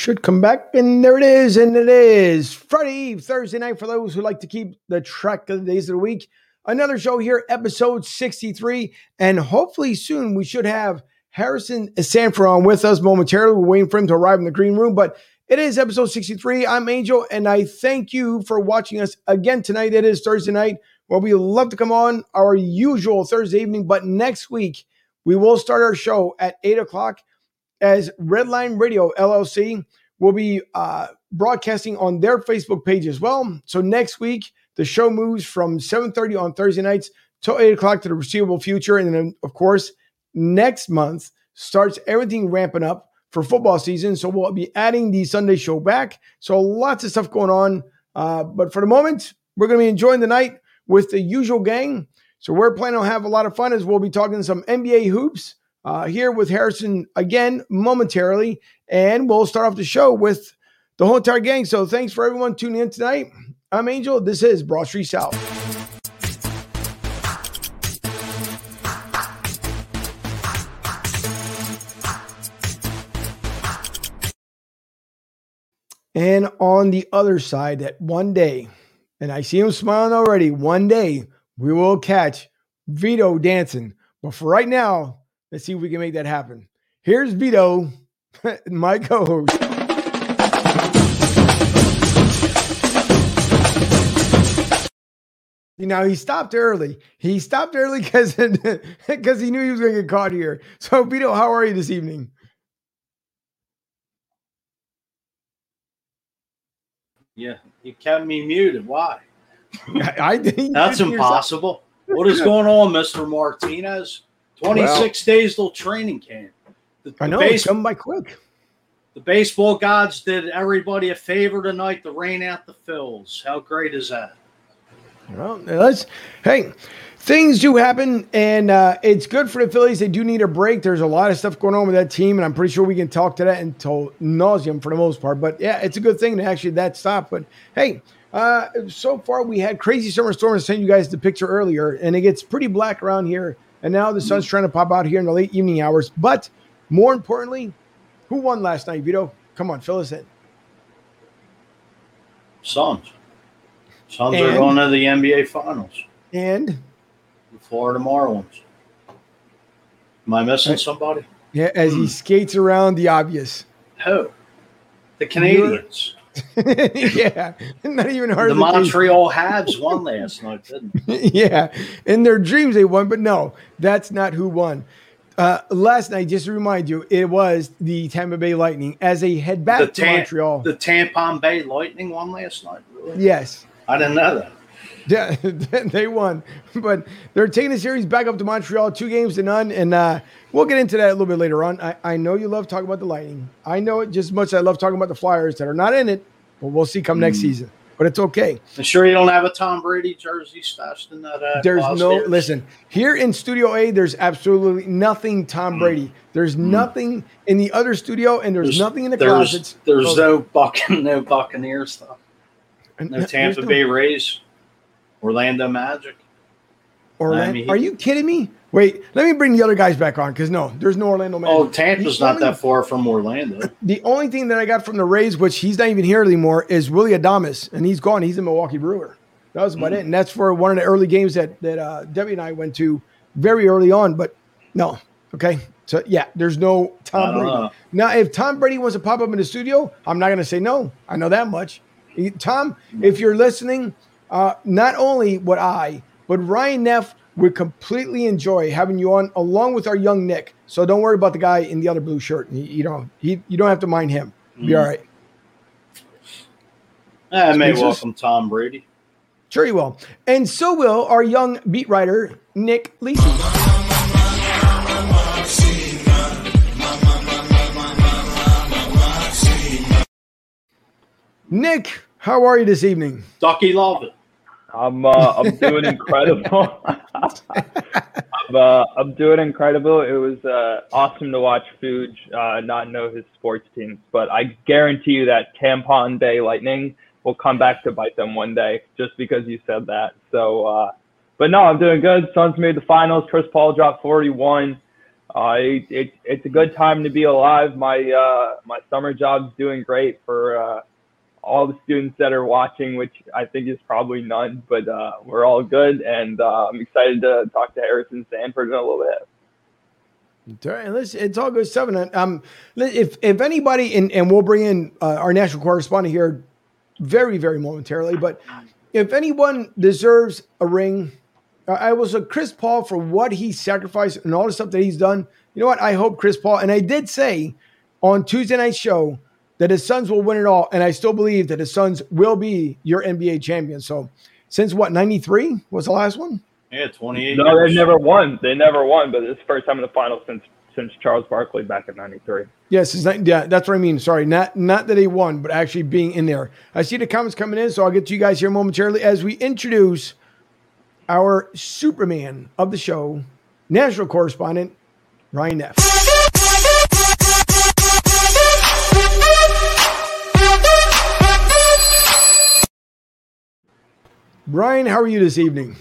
should come back. And there it is. And it is Friday Thursday night for those who like to keep the track of the days of the week. Another show here, episode 63. And hopefully soon we should have Harrison Sanford on with us momentarily. We're waiting for him to arrive in the green room. But it is episode 63. I'm Angel, and I thank you for watching us again tonight. It is Thursday night where we love to come on our usual Thursday evening. But next week, we will start our show at 8 o'clock as Redline Radio LLC will be uh, broadcasting on their Facebook page as well. So next week, the show moves from 7.30 on Thursday nights till 8 o'clock to the foreseeable future. And then, of course, next month starts everything ramping up for football season. So we'll be adding the Sunday show back. So lots of stuff going on. Uh, but for the moment, we're going to be enjoying the night with the usual gang. So we're planning on have a lot of fun as we'll be talking some NBA hoops uh, here with Harrison again momentarily. And we'll start off the show with the whole entire gang. So thanks for everyone tuning in tonight. I'm Angel. This is Broad Street South. And on the other side, that one day, and I see him smiling already, one day we will catch Vito dancing. But for right now, Let's see if we can make that happen. Here's Vito, my co host. Now he stopped early. He stopped early because because he knew he was going to get caught here. So Vito, how are you this evening? Yeah, you kept me muted. Why? I, I That's impossible. What is going on, Mister Martinez? 26 well, days till training camp. The, I know base, it's coming by quick. The baseball gods did everybody a favor tonight to rain out the Phils. How great is that? Well, let's. Hey, things do happen, and uh, it's good for the Phillies. They do need a break. There's a lot of stuff going on with that team, and I'm pretty sure we can talk to that until nauseum for the most part. But yeah, it's a good thing to actually that stop. But hey, uh, so far we had crazy summer storms. I sent you guys the picture earlier, and it gets pretty black around here and now the sun's trying to pop out here in the late evening hours. But more importantly, who won last night, Vito? Come on, fill us in. Suns. Suns and, are going to the NBA Finals. And the Florida Marlins. Am I missing somebody? Yeah, as he hmm. skates around the obvious. Who? The Canadiens. yeah, not even hard. The Montreal Habs won last night, didn't? yeah, in their dreams they won, but no, that's not who won. Uh, last night, just to remind you, it was the Tampa Bay Lightning as they head back the to Tam- Montreal. The Tampa Bay Lightning won last night. Really? Yes, I didn't know that. Yeah, they won, but they're taking the series back up to Montreal, two games to none, and uh, we'll get into that a little bit later on. I, I know you love talking about the Lightning. I know it just as much as I love talking about the Flyers that are not in it, but we'll see come mm. next season. But it's okay. I'm sure you don't have a Tom Brady jersey stashed in that. Uh, there's no listen here in Studio A. There's absolutely nothing Tom mm. Brady. There's mm. nothing in the other studio, and there's, there's nothing in the there's, closets. There's oh. no Buck, no Buccaneer stuff. No Tampa Bay Rays. Orlando Magic. Orlando? Are you kidding me? Wait, let me bring the other guys back on because no, there's no Orlando Magic. Oh, Tampa's the not only, that far from Orlando. The only thing that I got from the Rays, which he's not even here anymore, is Willie Adames, and he's gone. He's a Milwaukee Brewer. That was about mm. it, and that's for one of the early games that that uh, Debbie and I went to very early on. But no, okay. So yeah, there's no Tom Brady. Know. Now, if Tom Brady wants to pop up in the studio, I'm not going to say no. I know that much. Tom, if you're listening, uh, not only would I, but Ryan Neff would completely enjoy having you on along with our young Nick. So don't worry about the guy in the other blue shirt. He, you know, he you don't have to mind him. Mm-hmm. Be all right. I may welcome Tom Brady. Sure, you will. And so will our young beat writer, Nick Lisi. Nick, how are you this evening? Ducky love it. I'm uh, I'm doing incredible. I'm, uh, I'm doing incredible. It was uh, awesome to watch Fuge uh, not know his sports teams, but I guarantee you that Tampon Bay Lightning will come back to bite them one day, just because you said that. So, uh, but no, I'm doing good. Suns made the finals. Chris Paul dropped 41. I it, it's a good time to be alive. My uh, my summer job's doing great for uh, all the students that are watching, which I think is probably none, but uh, we're all good, and uh, I'm excited to talk to Harrison Sanford in a little bit. It's all good stuff. And um, if if anybody, and, and we'll bring in uh, our national correspondent here very very momentarily, but if anyone deserves a ring, I will say Chris Paul for what he sacrificed and all the stuff that he's done. You know what? I hope Chris Paul, and I did say on Tuesday night show that his Suns will win it all, and I still believe that his Suns will be your NBA champion. So since what '93 was the last one? Yeah, 28. No, they never won. They never won, but it's the first time in the finals since since Charles Barkley back in '93. Yes, yeah, that's what I mean. Sorry, not not that he won, but actually being in there. I see the comments coming in, so I'll get to you guys here momentarily as we introduce our Superman of the show, national correspondent Ryan Neff. Brian, how are you this evening?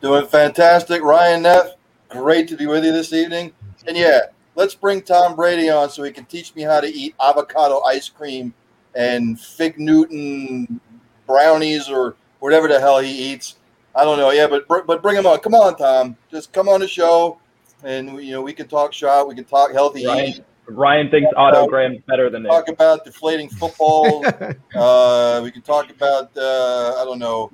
Doing fantastic. Ryan Neff, great to be with you this evening. And yeah, let's bring Tom Brady on so he can teach me how to eat avocado ice cream and fig Newton brownies or whatever the hell he eats. I don't know. Yeah, but but bring him on. Come on, Tom. Just come on the show, and you know we can talk shop. We can talk healthy Ryan, eating. Ryan thinks Otto Graham's better than talk about deflating football. uh, we can talk about uh, I don't know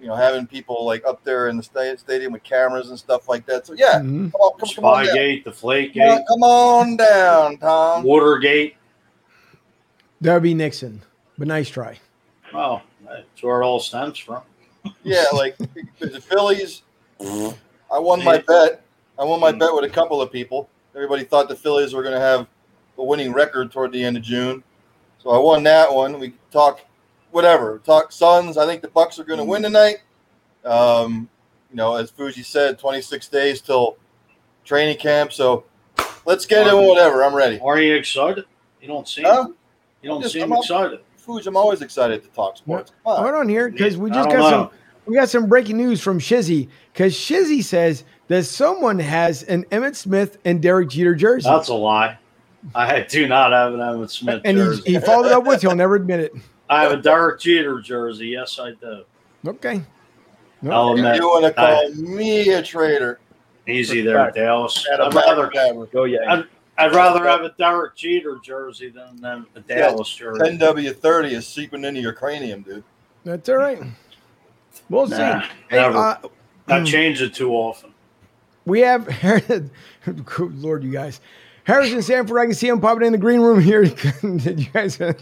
you know, having people like up there in the stadium with cameras and stuff like that. So yeah, mm-hmm. come on, come, come on down. Deflategate. come on down, Tom. Watergate. That would be Nixon, but nice try. Oh, that's where it all stems from. Yeah, like the Phillies. I won my bet. I won my bet with a couple of people. Everybody thought the Phillies were going to have a winning record toward the end of June, so I won that one. We talk whatever. Talk Suns. I think the Bucks are going to win tonight. Um, you know, as Fuji said, 26 days till training camp. So let's get into whatever. I'm ready. Are you excited? You don't seem. Huh? You don't just, seem I'm excited. Fuji, I'm always excited to talk sports. Come on. Hold on here, because we just got know. some. We got some breaking news from Shizzy because Shizzy says that someone has an Emmitt Smith and Derek Jeter jersey. That's a lie. I do not have an Emmitt Smith and jersey. he, he followed up with he'll never admit it. I have a Derek Jeter jersey. Yes, I do. Okay. No. I'll admit, you want to call I, me a traitor? Easy there, Dallas. I'd rather go. Yeah. I'd, I'd rather have a Derek Jeter jersey than, than a Dallas yeah, jersey. 10W30 is seeping into your cranium, dude. That's all right. We'll nah, see. Never. Hey, uh, I change it too often. We have, Lord, you guys. Harrison Sanford, I can see him popping in the green room here. Did you guys? Uh,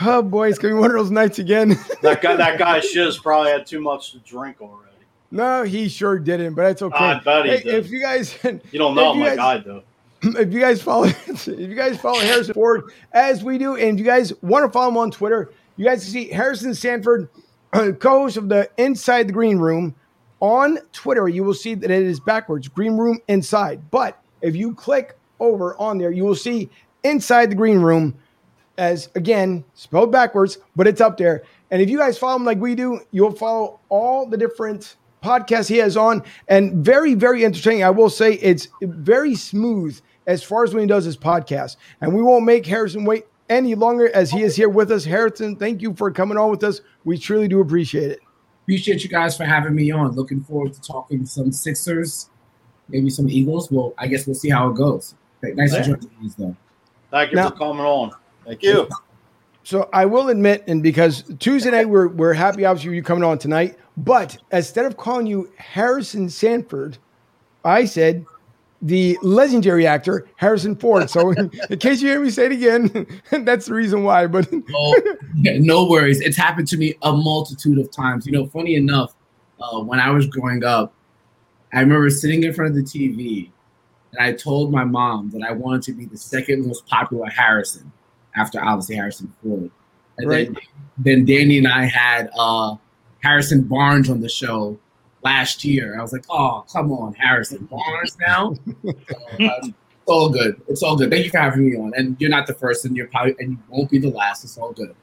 oh boy, it's gonna be one of those nights again. that guy, that guy Shiz probably had too much to drink already. No, he sure didn't, but that's okay. I bet he hey, did. If you guys, you don't know my guys, guy though. If you guys follow, if you guys follow Harrison Ford as we do, and you guys want to follow him on Twitter, you guys can see Harrison Sanford, uh, co-host of the Inside the Green Room on Twitter. You will see that it is backwards, Green Room Inside. But if you click over on there, you will see inside the green room as again spelled backwards, but it's up there. And if you guys follow him like we do, you'll follow all the different podcasts he has on, and very, very entertaining. I will say it's very smooth as far as when he does his podcast. And we won't make Harrison wait any longer as he is here with us. Harrison, thank you for coming on with us. We truly do appreciate it. Appreciate you guys for having me on. Looking forward to talking some Sixers, maybe some Eagles. Well, I guess we'll see how it goes. Nice to join you, though. Thank you now, for coming on. Thank you. So I will admit, and because Tuesday night we're we're happy obviously you coming on tonight, but instead of calling you Harrison Sanford, I said the legendary actor Harrison Ford. So in, in case you hear me say it again, that's the reason why. But oh, no worries. It's happened to me a multitude of times. You know, funny enough, uh, when I was growing up, I remember sitting in front of the TV and I told my mom that I wanted to be the second most popular Harrison after obviously Harrison Ford. And right. then, then Danny and I had uh, Harrison Barnes on the show last year. I was like, oh, come on, Harrison Barnes now. so, uh, it's all good. It's all good. Thank you for having me on. And you're not the first, and you're probably and you won't be the last. It's all good.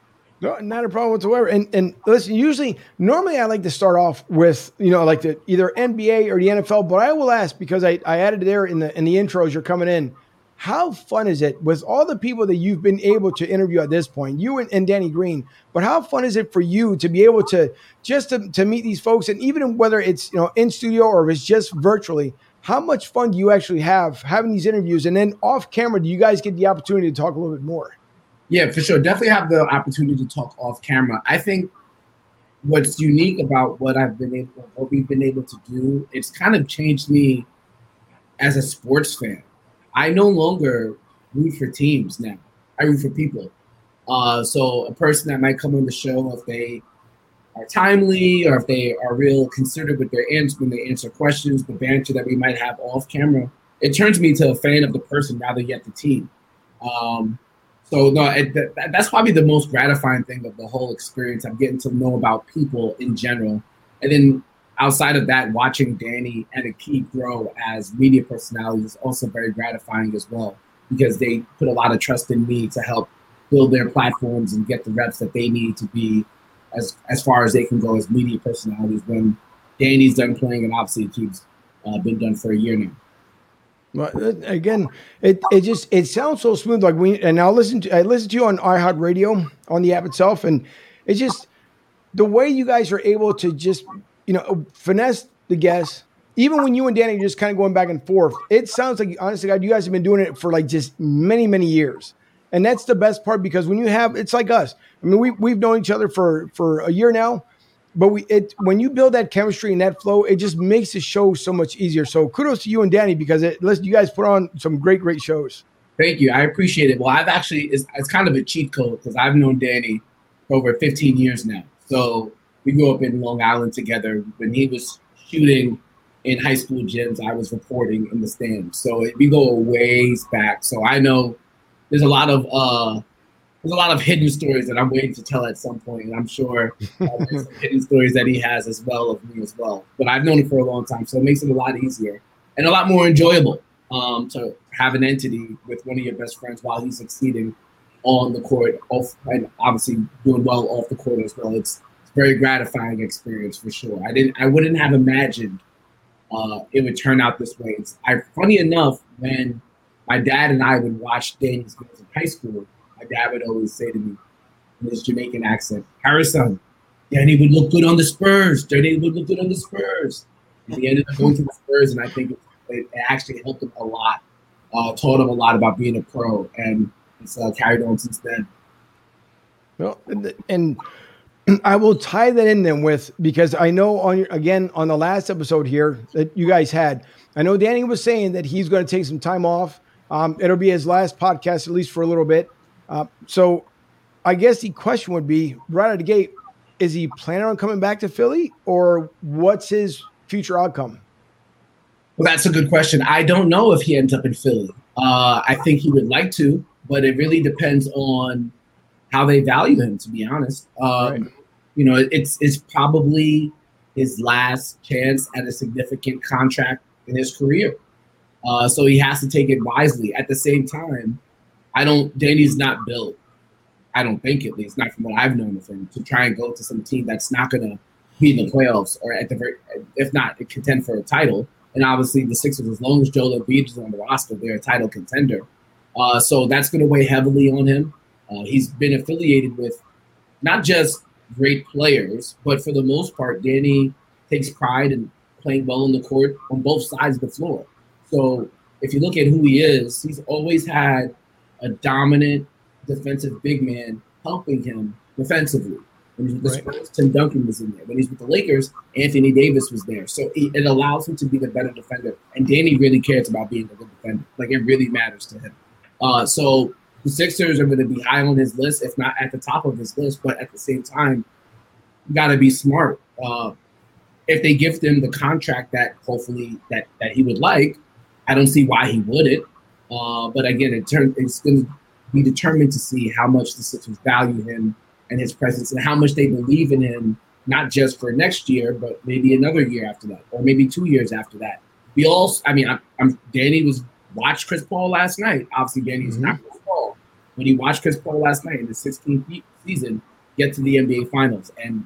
No, not a problem whatsoever. And and listen, usually, normally I like to start off with you know like the either NBA or the NFL, but I will ask because I, I added there in the in the intros you're coming in. How fun is it with all the people that you've been able to interview at this point, you and, and Danny Green? But how fun is it for you to be able to just to, to meet these folks, and even whether it's you know in studio or if it's just virtually, how much fun do you actually have having these interviews? And then off camera, do you guys get the opportunity to talk a little bit more? Yeah, for sure. Definitely have the opportunity to talk off camera. I think what's unique about what I've been able, what we've been able to do, it's kind of changed me as a sports fan. I no longer root for teams now. I root for people. Uh, so a person that might come on the show, if they are timely or if they are real considered with their answer when they answer questions, the banter that we might have off camera, it turns me to a fan of the person rather yet the team. Um, so no, it, that, that's probably the most gratifying thing of the whole experience. I'm getting to know about people in general, and then outside of that, watching Danny and Aqib grow as media personalities is also very gratifying as well because they put a lot of trust in me to help build their platforms and get the reps that they need to be as as far as they can go as media personalities. When Danny's done playing, and obviously Aqib's uh, been done for a year now. Uh, again, it it just it sounds so smooth. Like we and I'll listen to I listen to you on iHeartRadio on the app itself, and it's just the way you guys are able to just you know finesse the guests. Even when you and Danny are just kind of going back and forth, it sounds like honestly, God, you guys have been doing it for like just many many years, and that's the best part because when you have it's like us. I mean, we we've known each other for for a year now but we it when you build that chemistry and that flow, it just makes the show so much easier. So kudos to you and Danny because it listen, you guys put on some great, great shows. Thank you. I appreciate it. Well, I've actually it's, it's kind of a cheat code because I've known Danny for over 15 years now. So we grew up in Long Island together. When he was shooting in high school gyms, I was reporting in the stands. So it, we go ways back. So I know there's a lot of uh there's a lot of hidden stories that I'm waiting to tell at some point, and I'm sure uh, there's some hidden stories that he has as well of me as well. But I've known him for a long time, so it makes it a lot easier and a lot more enjoyable um, to have an entity with one of your best friends while he's succeeding on the court, off, and obviously doing well off the court as well. It's, it's a very gratifying experience for sure. I didn't, I wouldn't have imagined uh, it would turn out this way. It's I, funny enough when my dad and I would watch Danny's games in high school my dad would always say to me in his Jamaican accent, Harrison, Danny would look good on the Spurs. Danny would look good on the Spurs. And he ended up going to the Spurs, and I think it, it actually helped him a lot, uh, taught him a lot about being a pro, and it's uh, carried on since then. Well, and I will tie that in then with because I know on again on the last episode here that you guys had, I know Danny was saying that he's going to take some time off. Um, it'll be his last podcast, at least for a little bit. Uh, so I guess the question would be right out of the gate, is he planning on coming back to Philly or what's his future outcome? Well, that's a good question. I don't know if he ends up in Philly. Uh, I think he would like to, but it really depends on how they value him, to be honest. Um, right. You know, it's, it's probably his last chance at a significant contract in his career. Uh, so he has to take it wisely. At the same time, I don't. Danny's not built. I don't think at least, not from what I've known of him, to try and go to some team that's not going to be in the playoffs or at the very, if not contend for a title. And obviously, the Sixers, as long as Joel Embiid is on the roster, they're a title contender. Uh, so that's going to weigh heavily on him. Uh, he's been affiliated with not just great players, but for the most part, Danny takes pride in playing well on the court on both sides of the floor. So if you look at who he is, he's always had a dominant defensive big man helping him defensively. When he's with the Spurs, Tim Duncan was in there. When he's with the Lakers, Anthony Davis was there. So it, allows him to be the better defender. And Danny really cares about being a good defender. Like it really matters to him. Uh, so the Sixers are going to be high on his list, if not at the top of his list. But at the same time, you got to be smart. Uh, if they give him the contract that hopefully that that he would like, I don't see why he wouldn't. Uh, but again, it turn, it's going to be determined to see how much the Sixers value him and his presence and how much they believe in him, not just for next year, but maybe another year after that, or maybe two years after that. We all, I mean, I, am Danny was watched Chris Paul last night. Obviously, Danny's mm-hmm. not Chris Paul. When he watched Chris Paul last night in the 16th season, get to the NBA Finals. And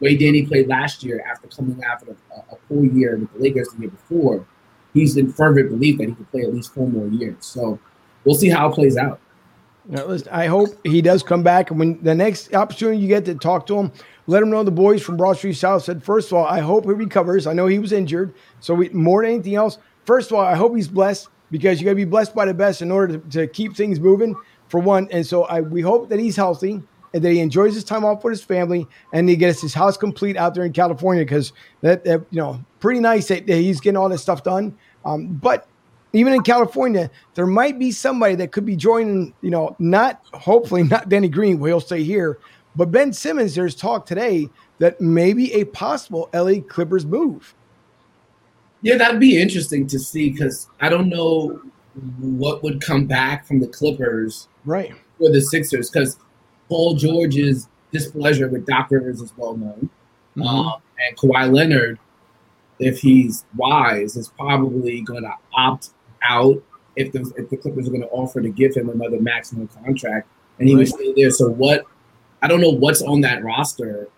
way Danny played last year after coming after a, a full year with the Lakers the year before, he's in fervent belief that he can play at least four more years. So we'll see how it plays out. I hope he does come back. And when the next opportunity you get to talk to him, let him know the boys from Broad Street South said, first of all, I hope he recovers. I know he was injured. So we, more than anything else, first of all, I hope he's blessed because you got to be blessed by the best in order to, to keep things moving for one. And so I, we hope that he's healthy and that he enjoys his time off with his family and he gets his house complete out there in California because that, that, you know pretty nice that, that he's getting all this stuff done. Um, but even in California, there might be somebody that could be joining. You know, not hopefully not Danny Green, where he'll stay here, but Ben Simmons. There's talk today that maybe a possible LA Clippers move. Yeah, that'd be interesting to see because I don't know what would come back from the Clippers, right, or the Sixers because Paul George's displeasure with Doc Rivers is well known, mm-hmm. um, and Kawhi Leonard, if he's wise, is probably going to opt out if the if the Clippers are going to offer to give him another maximum contract, and he right. was stay there. So what? I don't know what's on that roster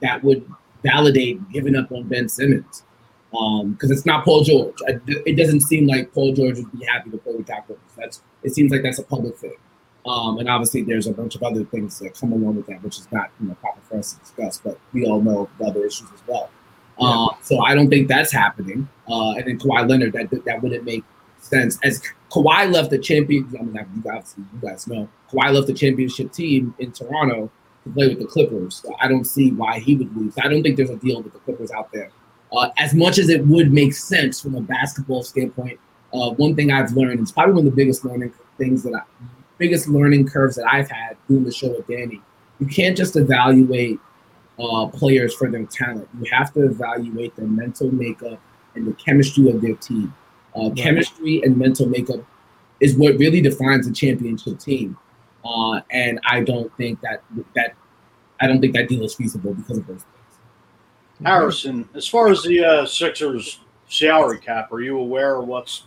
that would validate giving up on Ben Simmons because um, it's not Paul George. it doesn't seem like Paul George would be happy to play with Doc Rivers. That's it seems like that's a public thing. Um, and obviously, there's a bunch of other things that come along with that, which is not you know proper for us to discuss. But we all know the other issues as well. Yeah. Uh, so I don't think that's happening. Uh, and then Kawhi Leonard, that that wouldn't make sense. As Kawhi left the champion, I mean, you guys, you guys know Kawhi left the championship team in Toronto to play with the Clippers. So I don't see why he would leave. So I don't think there's a deal with the Clippers out there uh, as much as it would make sense from a basketball standpoint, uh, one thing I've learned is probably one of the biggest learning things that I, biggest learning curves that I've had doing the show with Danny. You can't just evaluate uh, players for their talent. You have to evaluate their mental makeup and the chemistry of their team. Uh, chemistry and mental makeup is what really defines a championship team. Uh, and I don't think that that I don't think that deal is feasible because of those. things. Harrison, as far as the uh, Sixers salary cap, are you aware of what's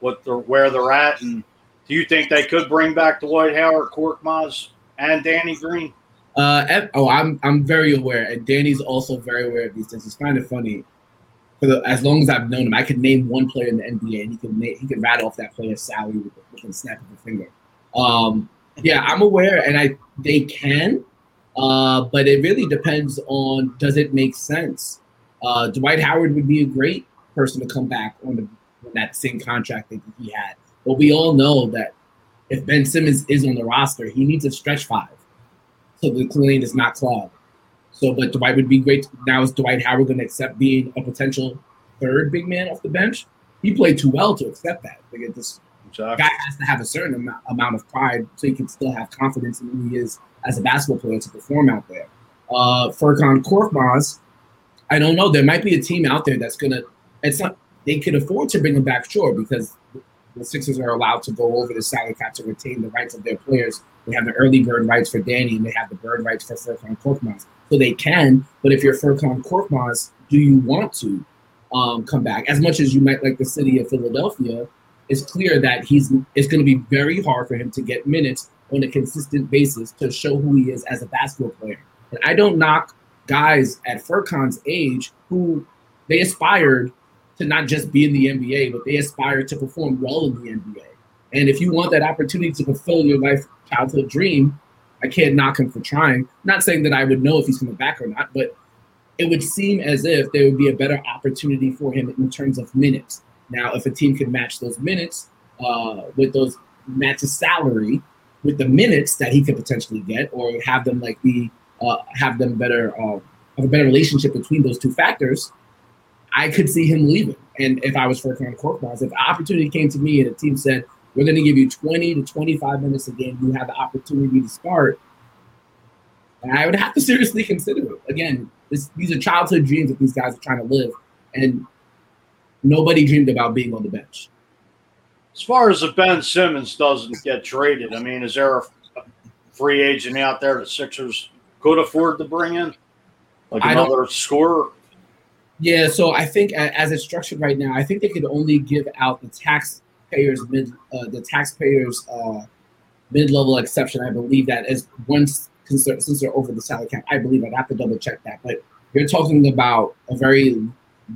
what they're where they're at, and do you think they could bring back Dwight Howard, Korkmaz, and Danny Green? Uh, oh, I'm I'm very aware, and Danny's also very aware of these things. It's kind of funny. For the, as long as I've known him, I could name one player in the NBA, and he can he can rattle off that player's salary with, with a snap of a finger. Um, yeah, I'm aware, and I they can. Uh, but it really depends on does it make sense. Uh, Dwight Howard would be a great person to come back on, the, on that same contract that he had. But we all know that if Ben Simmons is on the roster, he needs a stretch five. So the clean is not clogged. So, but Dwight would be great. Now is Dwight Howard going to accept being a potential third big man off the bench? He played too well to accept that. Like this exactly. guy has to have a certain amount, amount of pride so he can still have confidence in who he is as a basketball player to perform out there. Uh, Furkan Korkmaz, I don't know. There might be a team out there that's gonna. It's not. They could afford to bring him back, sure, because the Sixers are allowed to go over the salary cap to retain the rights of their players. They have the early bird rights for Danny, and they have the bird rights for Furkan Korkmaz. So they can, but if you're Furkan Korkmaz, do you want to um, come back? As much as you might like the city of Philadelphia, it's clear that he's. It's going to be very hard for him to get minutes on a consistent basis to show who he is as a basketball player. And I don't knock guys at Furkan's age who they aspired to not just be in the NBA, but they aspire to perform well in the NBA. And if you want that opportunity to fulfill your life childhood dream, I can't knock him for trying. Not saying that I would know if he's coming back or not, but it would seem as if there would be a better opportunity for him in terms of minutes. Now, if a team could match those minutes uh, with those match his salary, with the minutes that he could potentially get, or have them like be uh, have them better uh, have a better relationship between those two factors, I could see him leaving. And if I was Furkan Korkmaz, if opportunity came to me and a team said, we're going to give you 20 to 25 minutes a game, you have the opportunity to start, I would have to seriously consider it. Again, this, these are childhood dreams that these guys are trying to live. And nobody dreamed about being on the bench. As far as if Ben Simmons doesn't get traded, I mean, is there a free agent out there the Sixers could afford to bring in, like another scorer? Yeah, so I think as it's structured right now, I think they could only give out the taxpayers mid, uh, the taxpayers uh, mid-level exception. I believe that as once since they're, since they're over the salary cap. I believe I'd have to double check that, but you're talking about a very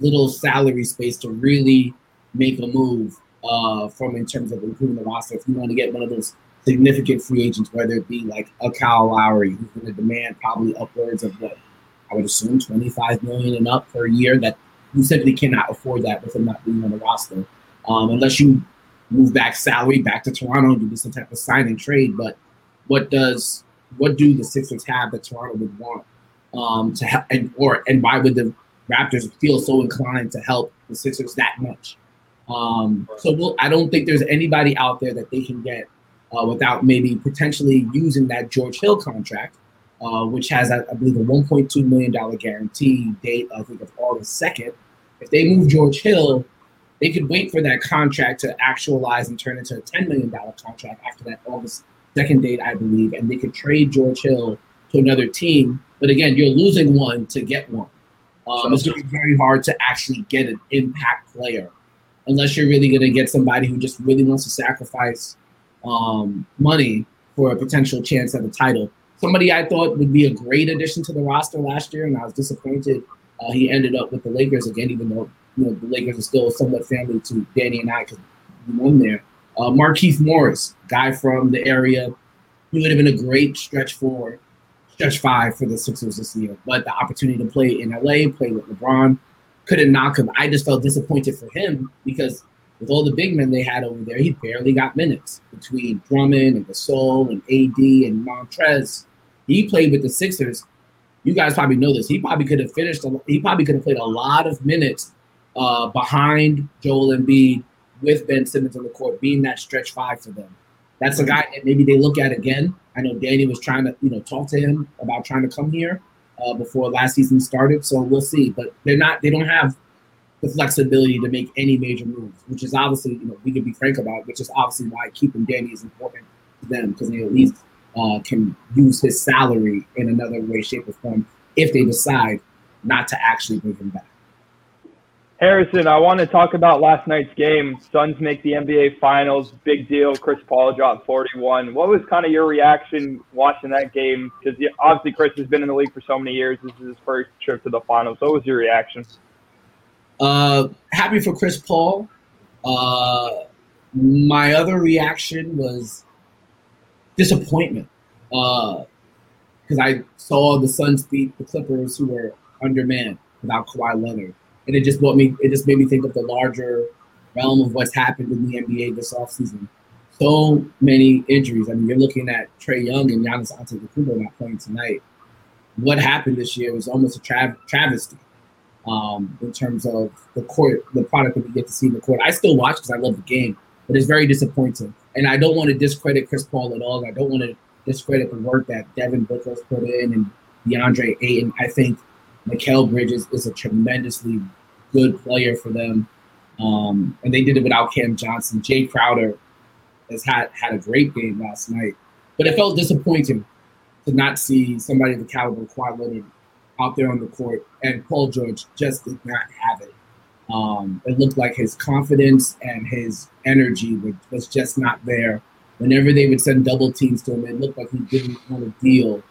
little salary space to really make a move uh, from in terms of improving the roster. If you want to get one of those significant free agents, whether it be like a Kyle Lowry, who's going to demand probably upwards of what I would assume 25 million and up per year, that you simply cannot afford that with him not being on the roster, um, unless you move back salary back to Toronto and do some type of sign and trade. But what does what do the Sixers have that Toronto would want um, to help, and or and why would the Raptors feel so inclined to help the Sixers that much? Um, so we'll, I don't think there's anybody out there that they can get uh, without maybe potentially using that George Hill contract, uh, which has, I, I, believe, a $1.2 million guarantee date, I think, of August 2nd. If they move George Hill, they could wait for that contract to actualize and turn into a $10 million contract after that August 2nd date, I believe, and they could trade George Hill to another team. But again, you're losing one to get one. Um, it's going to be very hard to actually get an impact player unless you're really going to get somebody who just really wants to sacrifice um, money for a potential chance at a title. Somebody I thought would be a great addition to the roster last year, and I was disappointed uh, he ended up with the Lakers again, even though you know the Lakers are still somewhat family to Danny and I because we won there. Uh, Markieff Morris, guy from the area, he would have been a great stretch four, stretch five for the Sixers this year. But the opportunity to play in LA, play with LeBron, couldn't knock him. I just felt disappointed for him because with all the big men they had over there, he barely got minutes between Drummond and Gasol and AD and Montrez. He played with the Sixers. You guys probably know this. He probably could have finished. He probably could have played a lot of minutes uh, behind Joel Embiid with Ben Simmons on the court, being that stretch five for them. That's a guy that maybe they look at again. I know Danny was trying to, you know, talk to him about trying to come here uh, before last season started. So we'll see. But they're not. They don't have the flexibility to make any major moves, which is obviously, you know, we can be frank about, which is obviously why keeping Danny is important to them because they at least uh, can use his salary in another way, shape, or form if they decide not to actually bring him back. Harrison, I want to talk about last night's game. Suns make the NBA Finals. Big deal. Chris Paul dropped 41. What was kind of your reaction watching that game? Because obviously Chris has been in the league for so many years. This is his first trip to the finals. What was your reaction? Uh, happy for Chris Paul. Uh, my other reaction was disappointment. Because uh, I saw the Suns beat the Clippers, who were undermanned without Kawhi Leonard and it just brought me it just made me think of the larger realm of what's happened in the NBA this offseason. So many injuries. I mean, you're looking at Trae Young and Giannis Antetokounmpo not playing tonight. What happened this year was almost a tra- travesty um, in terms of the court, the product that we get to see in the court. I still watch because I love the game, but it's very disappointing. And I don't want to discredit Chris Paul at all. I don't want to discredit the work that Devin Booker's put in and DeAndre Ayton. I think Mikal Bridges is a tremendously good player for them. Um, and they did it without Cam Johnson. Jay Crowder has had had a great game last night, but it felt disappointing to not see somebody of the caliber of Kawhi Leonard out there on the court, and Paul George just did not have it. Um, it looked like his confidence and his energy was just not there. Whenever they would send double teams to him, it looked like he didn't want to deal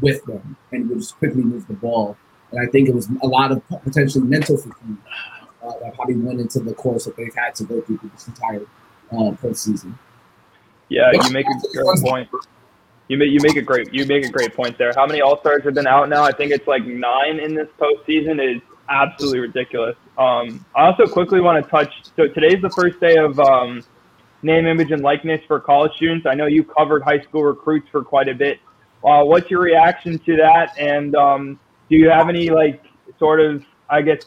with them and would just quickly move the ball. And I think it was a lot of potentially mental fatigue uh, that probably went into the course that they've had to go through this entire uh, postseason. Yeah, you make a great point. You make you make a great you make a great point there. How many All Stars have been out now? I think it's like nine in this postseason. It is absolutely ridiculous. Um, I also quickly want to touch. So today's the first day of um, name, image, and likeness for college students. I know you covered high school recruits for quite a bit. Uh, what's your reaction to that? And um, do you have any like sort of I guess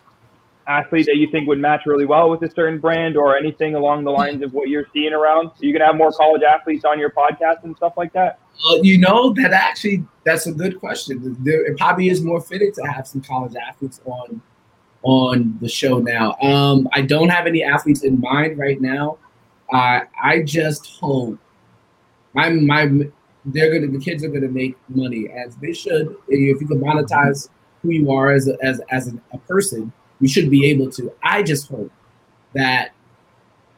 athlete that you think would match really well with a certain brand or anything along the lines of what you're seeing around? Are you gonna have more college athletes on your podcast and stuff like that? Uh, you know that actually that's a good question. There, it probably is more fitted to have some college athletes on on the show now. Um, I don't have any athletes in mind right now. Uh, I just hope my my they're gonna the kids are gonna make money as they should. If you can monetize who you are as a, as as a person, you should be able to. I just hope that,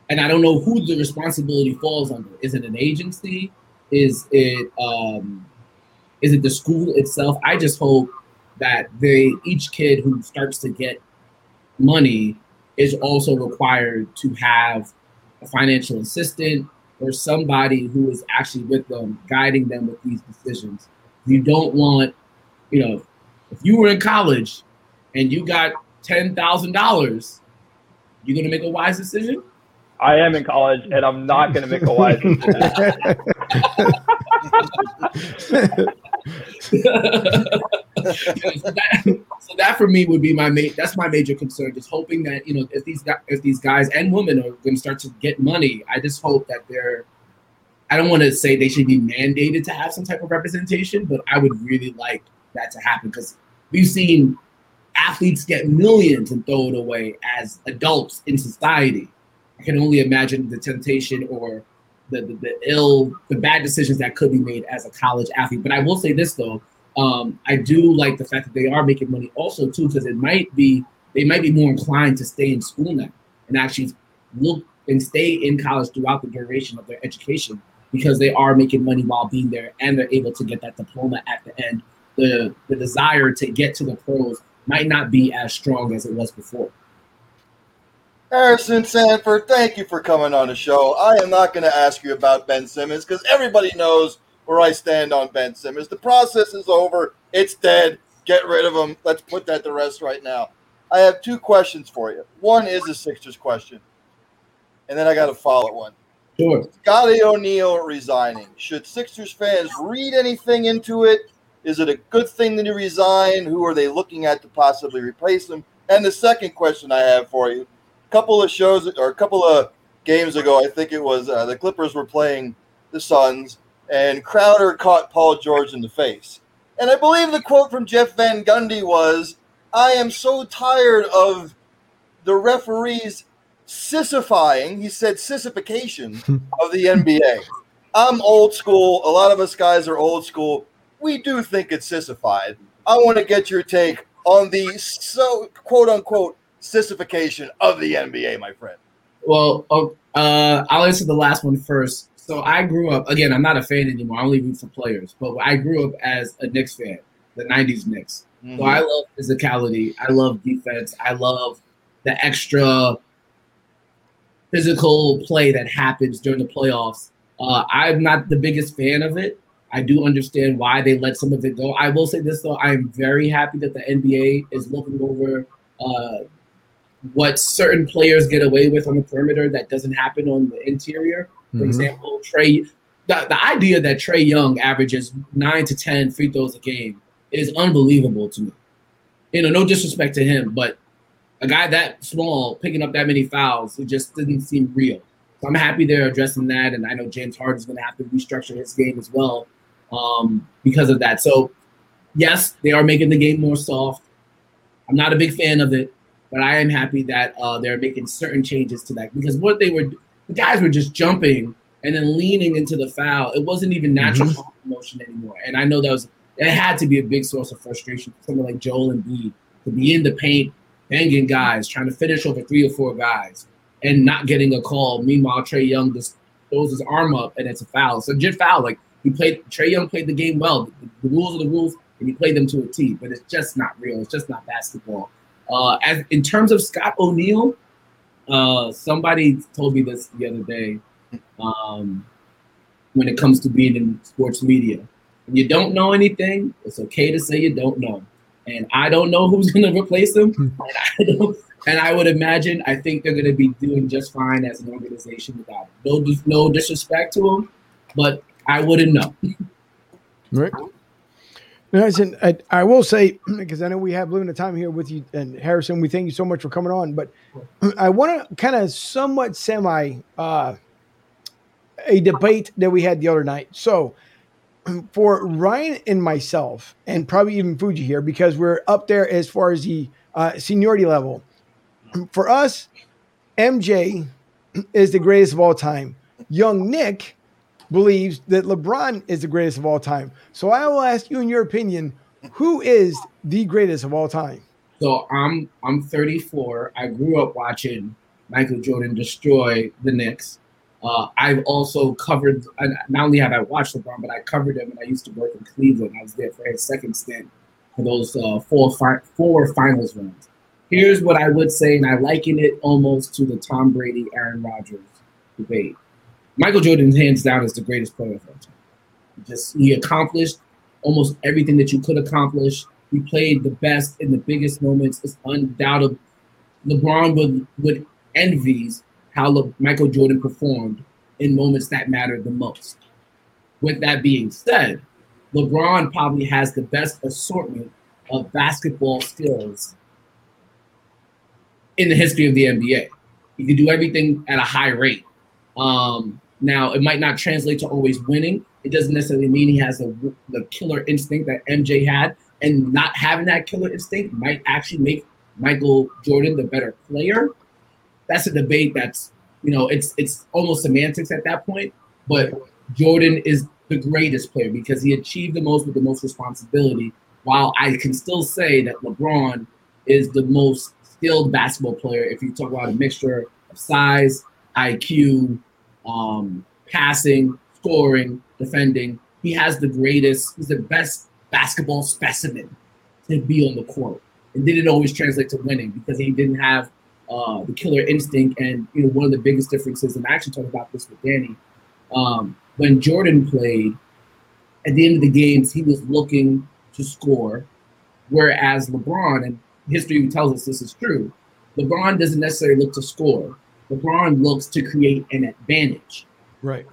and I don't know who the responsibility falls under. Is it an agency? Is it um, Is it the school itself? I just hope that they each kid who starts to get money is also required to have a financial assistant or somebody who is actually with them, guiding them with these decisions. You don't want, you know, if you were in college and you got ten thousand dollars, you're gonna make a wise decision? I am in college and I'm not going to make a wise decision. that, so that for me would be my ma- that's my major concern. Just hoping that you know if these guys, if these guys and women are going to start to get money, I just hope that they're. I don't want to say they should be mandated to have some type of representation, but I would really like that to happen because we've seen athletes get millions and throw it away as adults in society. I can only imagine the temptation or the, the, the ill, the bad decisions that could be made as a college athlete. But I will say this though, um, I do like the fact that they are making money also too, because it might be they might be more inclined to stay in school now and actually look and stay in college throughout the duration of their education because they are making money while being there and they're able to get that diploma at the end. The the desire to get to the pros might not be as strong as it was before. Harrison Sanford, thank you for coming on the show. I am not going to ask you about Ben Simmons because everybody knows where I stand on Ben Simmons. The process is over. It's dead. Get rid of him. Let's put that to rest right now. I have two questions for you. One is a Sixers question, and then I got a follow up one. Sure. Scotty O'Neil resigning. Should Sixers fans read anything into it? Is it a good thing that he resigned? Who are they looking at to possibly replace him? And the second question I have for you a couple of shows or a couple of games ago, I think it was uh, the Clippers were playing the Suns, and Crowder caught Paul George in the face. And I believe the quote from Jeff Van Gundy was, "I am so tired of the referees sissifying." He said sissification of the NBA. I'm old school. A lot of us guys are old school. We do think it's sissified. I want to get your take on the so quote unquote sissification of the NBA, my friend? Well, oh, uh, I'll answer the last one first. So I grew up again. I'm not a fan anymore. I only root for players. But I grew up as a Knicks fan, the '90s Knicks. Mm-hmm. So I love physicality. I love defense. I love the extra physical play that happens during the playoffs. Uh, I'm not the biggest fan of it. I do understand why they let some of it go. I will say this though: I am very happy that the NBA is looking over uh, what certain players get away with on the perimeter that doesn't happen on the interior. For mm-hmm. example, Trae, the, the idea that Trae Young averages nine to 10 free throws a game is unbelievable to me. You know, no disrespect to him, but a guy that small picking up that many fouls, it just didn't seem real. So I'm happy they're addressing that. And I know James Harden is going to have to restructure his game as well um, because of that. So, yes, they are making the game more soft. I'm not a big fan of it. But I am happy that uh, they're making certain changes to that because what they were, the guys were just jumping and then leaning into the foul. It wasn't even natural mm-hmm. motion anymore. And I know that was it had to be a big source of frustration for someone like Joel Embiid to be in the paint, banging guys, trying to finish over three or four guys, and not getting a call. Meanwhile, Trae Young just throws his arm up and it's a foul. So just foul. Like he played, Trae Young played the game well. The, the rules are the rules, and he played them to a T. But it's just not real. It's just not basketball. Uh, as in terms of Scott O'Neil, uh, somebody told me this the other day. Um, when it comes to being in sports media, when you don't know anything, it's okay to say you don't know. And I don't know who's going to replace him. and, I and I would imagine I think they're going to be doing just fine as an organization without no no disrespect to them, but I wouldn't know. Right. Listen, I, I will say because I know we have limited time here with you and Harrison. We thank you so much for coming on, but I want to kind of somewhat semi uh, a debate that we had the other night. So for Ryan and myself, and probably even Fuji here, because we're up there as far as the uh, seniority level. For us, MJ is the greatest of all time. Young Nick believes that LeBron is the greatest of all time. So I will ask you, in your opinion, who is the greatest of all time? So I'm I'm 34. I grew up watching Michael Jordan destroy the Knicks. Uh, I've also covered. Not only have I watched LeBron, but I covered him and I used to work in Cleveland. I was there for his second stint for those uh, four fi- four finals runs. Here's what I would say, and I liken it almost to the Tom Brady, Aaron Rodgers debate. Michael Jordan, hands down, is the greatest player of all time. Just he accomplished almost everything that you could accomplish. He played the best in the biggest moments. It's undoubtable. LeBron would would envies how Le- Michael Jordan performed in moments that mattered the most. With that being said, LeBron probably has the best assortment of basketball skills in the history of the NBA. He can do everything at a high rate. Um, now, it might not translate to always winning. It doesn't necessarily mean he has the, the killer instinct that MJ had. And not having that killer instinct might actually make Michael Jordan the better player. That's a debate that's, you know, it's it's almost semantics at that point. But Jordan is the greatest player because he achieved the most with the most responsibility. While I can still say that LeBron is the most skilled basketball player if you talk about a mixture of size, IQ, um, passing, scoring, defending. He has the greatest, he's the best basketball specimen to be on the court. It didn't always translate to winning because he didn't have uh, the killer instinct. And you know, one of the biggest differences, and I actually talked about this with Danny, um, when Jordan played, at the end of the games, he was looking to score, whereas LeBron, and history tells us this is true, LeBron doesn't necessarily look to score. LeBron looks to create an advantage. Right.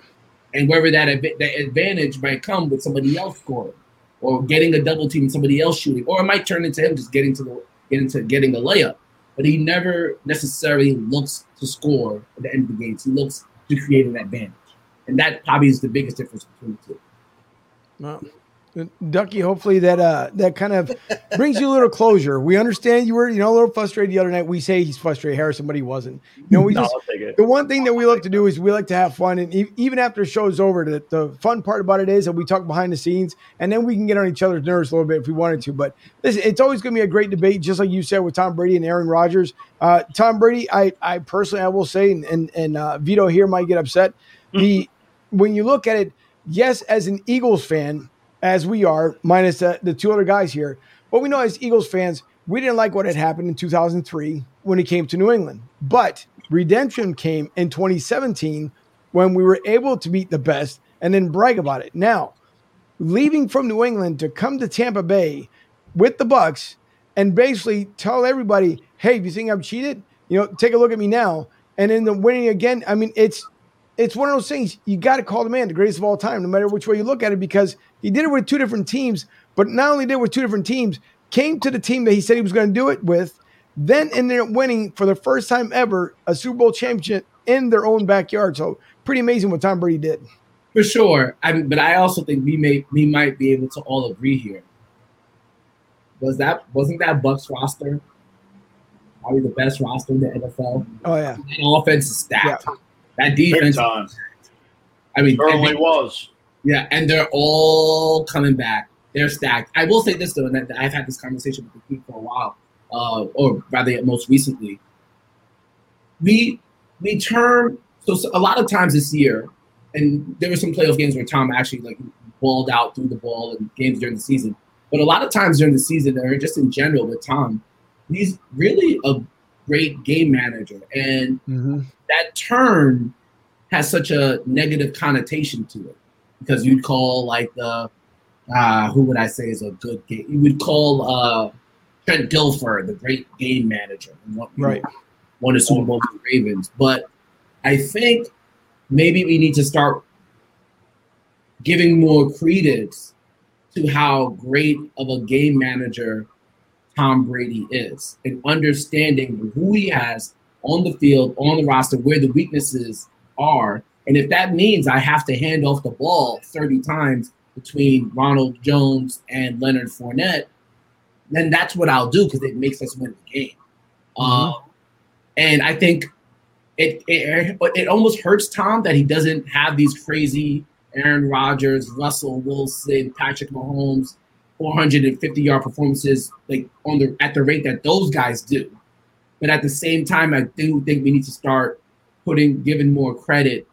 And wherever that, that advantage might come with somebody else scoring or getting a double team and somebody else shooting, or it might turn into him just getting to the getting to getting a layup. But he never necessarily looks to score at the end of the games. He looks to create an advantage. And that probably is the biggest difference between the two. Well, Ducky, hopefully that uh that kind of brings you a little closure. We understand you were, you know, a little frustrated the other night. We say he's frustrated, Harrison, but he wasn't. You know, we No, just I'll take it. the one thing that we like to do is we like to have fun, and e- even after the show's over, the, the fun part about it is that we talk behind the scenes, and then we can get on each other's nerves a little bit if we wanted to. But listen, it's always going to be a great debate, just like you said with Tom Brady and Aaron Rodgers. Uh, Tom Brady, I, I personally, I will say, and and, and uh, Vito here might get upset. The when you look at it, yes, as an Eagles fan, as we are, minus uh, the two other guys here, but we know as Eagles fans, we didn't like what had happened in 2003 when he came to New England. But redemption came in 2017 when we were able to beat the best and then brag about it. Now, leaving from New England to come to Tampa Bay with the Bucs and basically tell everybody, "Hey, if you think I'm cheated, you know, take a look at me now." And then the winning again. I mean, it's it's one of those things you got to call the man the greatest of all time, no matter which way you look at it, because he did it with two different teams. But not only did it with two different teams, came to the team that he said he was going to do it with, then ended up winning for the first time ever a Super Bowl championship in their own backyard. So pretty amazing what Tom Brady did. For sure. I mean, but I also think we may we might be able to all agree here. Was that wasn't that Bucs roster probably the best roster in the NFL? Oh yeah, That offense is stacked. That Big defense, time. I mean, Certainly was. yeah, and they're all coming back. They're stacked. I will say this though, and I've had this conversation with the team for a while, uh, or rather, most recently. We we turn so, so a lot of times this year, and there were some playoff games where Tom actually like balled out through the ball and games during the season. But a lot of times during the season, or just in general with Tom, he's really a great game manager, and Mhm. That term has such a negative connotation to it because you'd call like the uh, who would I say is a good game? You would call uh, Trent Dilfer the great game manager, and what- know, Right. won a Super Bowl with the Ravens. But I think maybe we need to start giving more credence to how great of a game manager Tom Brady is and understanding who he has on the field, on the roster, where the weaknesses are. And if that means I have to hand off the ball 30 times between Ronald Jones and Leonard Fournette, then that's what I'll do because it makes us win the game. Um, and I think it, it it almost hurts Tom that he doesn't have these crazy Aaron Rodgers, Russell Wilson, Patrick Mahomes, 450 yard performances like on the at the rate that those guys do. But at the same time, I do think we need to start putting giving more credit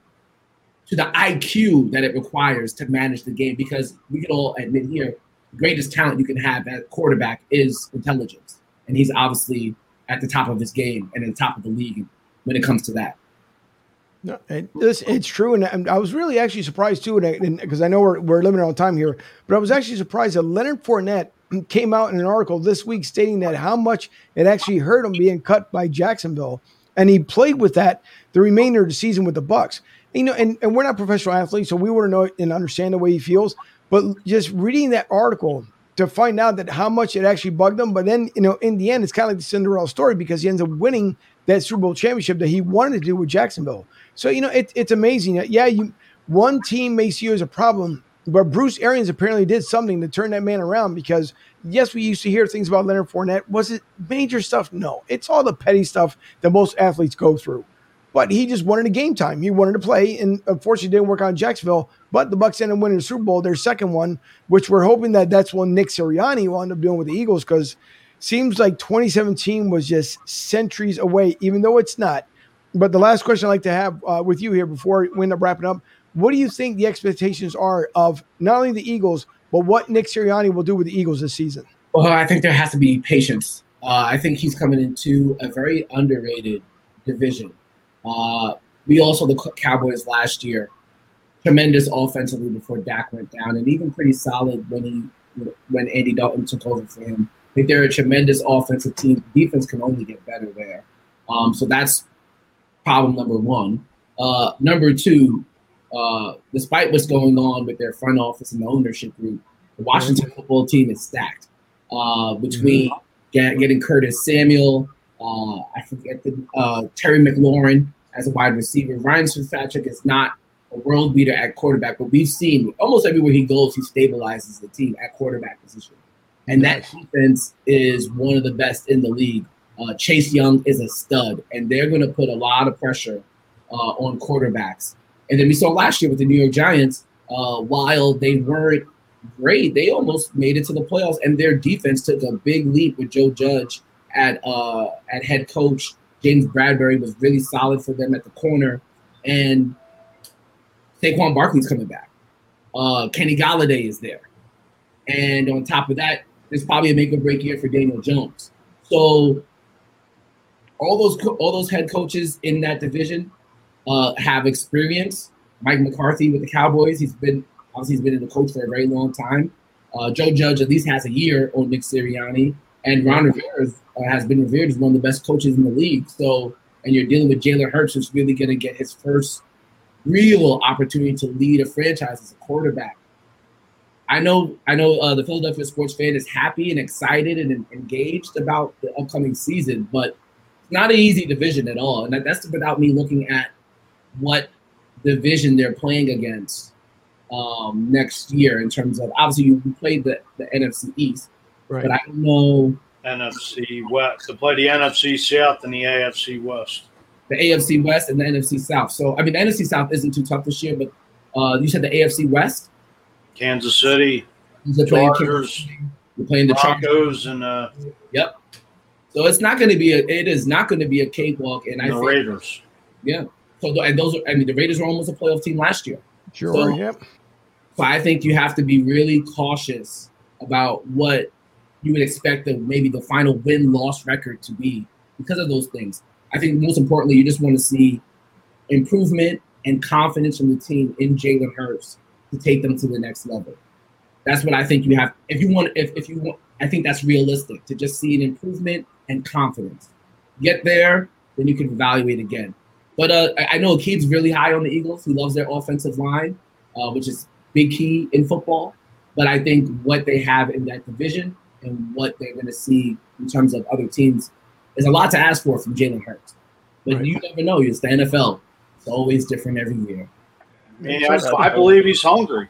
to the IQ that it requires to manage the game. Because we can all admit here, the greatest talent you can have at quarterback is intelligence, and he's obviously at the top of his game and at the top of the league when it comes to that. No, it, it's, it's true, and I was really actually surprised too, because I know we're, we're limited on time here, but I was actually surprised that Leonard Fournette came out in an article this week stating that how much it actually hurt him being cut by Jacksonville, and he played with that the remainder of the season with the Bucs. You know, and, and we're not professional athletes, so we wouldn't know and understand the way he feels. But just reading that article to find out that how much it actually bugged him, but then you know, in the end, it's kind of like the Cinderella story because he ends up winning that Super Bowl championship that he wanted to do with Jacksonville. So you know, it, it's amazing. Yeah, you one team may see you as a problem, but Bruce Arians apparently did something to turn that man around because yes, we used to hear things about Leonard Fournette. Was it major stuff? No, it's all the petty stuff that most athletes go through. But he just wanted a game time. He wanted to play, and unfortunately, didn't work on Jacksonville. But the Bucs ended up winning the Super Bowl, their second one, which we're hoping that that's what Nick Sirianni will end up doing with the Eagles because seems like 2017 was just centuries away, even though it's not. But the last question I'd like to have uh, with you here before we end up wrapping up what do you think the expectations are of not only the Eagles, but what Nick Sirianni will do with the Eagles this season? Well, I think there has to be patience. Uh, I think he's coming into a very underrated division. Uh, we also the Cowboys last year, tremendous offensively before Dak went down, and even pretty solid when he when Andy Dalton took over for him. I think they're a tremendous offensive team. Defense can only get better there. Um, so that's problem number one. Uh, number two, uh, despite what's going on with their front office and the ownership group, the Washington football team is stacked. Uh, between mm-hmm. get, getting Curtis Samuel, uh, I forget the uh, Terry McLaurin as a wide receiver. Ryan Fitzpatrick is not a world beater at quarterback, but we've seen almost everywhere he goes, he stabilizes the team at quarterback position. And that defense is one of the best in the league. Uh, Chase Young is a stud, and they're going to put a lot of pressure uh, on quarterbacks. And then we saw last year with the New York Giants, uh, while they weren't great, they almost made it to the playoffs, and their defense took a big leap with Joe Judge at uh, at head coach. James Bradberry was really solid for them at the corner, and Saquon Barkley's coming back. Uh, Kenny Golladay is there, and on top of that, there's probably a make or break year for Daniel Jones. So all those all those head coaches in that division uh, have experience. Mike McCarthy with the Cowboys, he's been obviously he's been in the coach for a very long time. Uh, Joe Judge at least has a year on Nick Sirianni, and Ron Rivera uh, has been revered as one of the best coaches in the league. So, and you're dealing with Jalen Hurts, who's really going to get his first real opportunity to lead a franchise as a quarterback. I know, I know, uh, the Philadelphia sports fan is happy and excited and engaged about the upcoming season, but it's not an easy division at all, and that's without me looking at what division they're playing against um, next year in terms of obviously you played the, the NFC East, right. but I don't know NFC West to play the NFC South and the AFC West. The AFC West and the NFC South. So I mean the NFC South isn't too tough this year, but uh, you said the AFC West. Kansas City, Chargers. You're playing the Broncos and uh, yep. So it's not going to be a. It is not going to be a cakewalk. And, and I the think, Raiders. Yeah, so and those are, I mean, the Raiders were almost a playoff team last year. Sure. So, yep. So I think you have to be really cautious about what you would expect the maybe the final win loss record to be because of those things. I think most importantly, you just want to see improvement and confidence from the team in Jalen Hurts to take them to the next level. That's what I think you have. If you want, if, if you want, I think that's realistic to just see an improvement and confidence. Get there, then you can evaluate again. But uh, I know Akeem's really high on the Eagles. He loves their offensive line, uh, which is big key in football. But I think what they have in that division and what they're going to see in terms of other teams is a lot to ask for from Jalen Hurts. But right. you never know. It's the NFL. It's always different every year. Yeah, I, I believe he's hungry.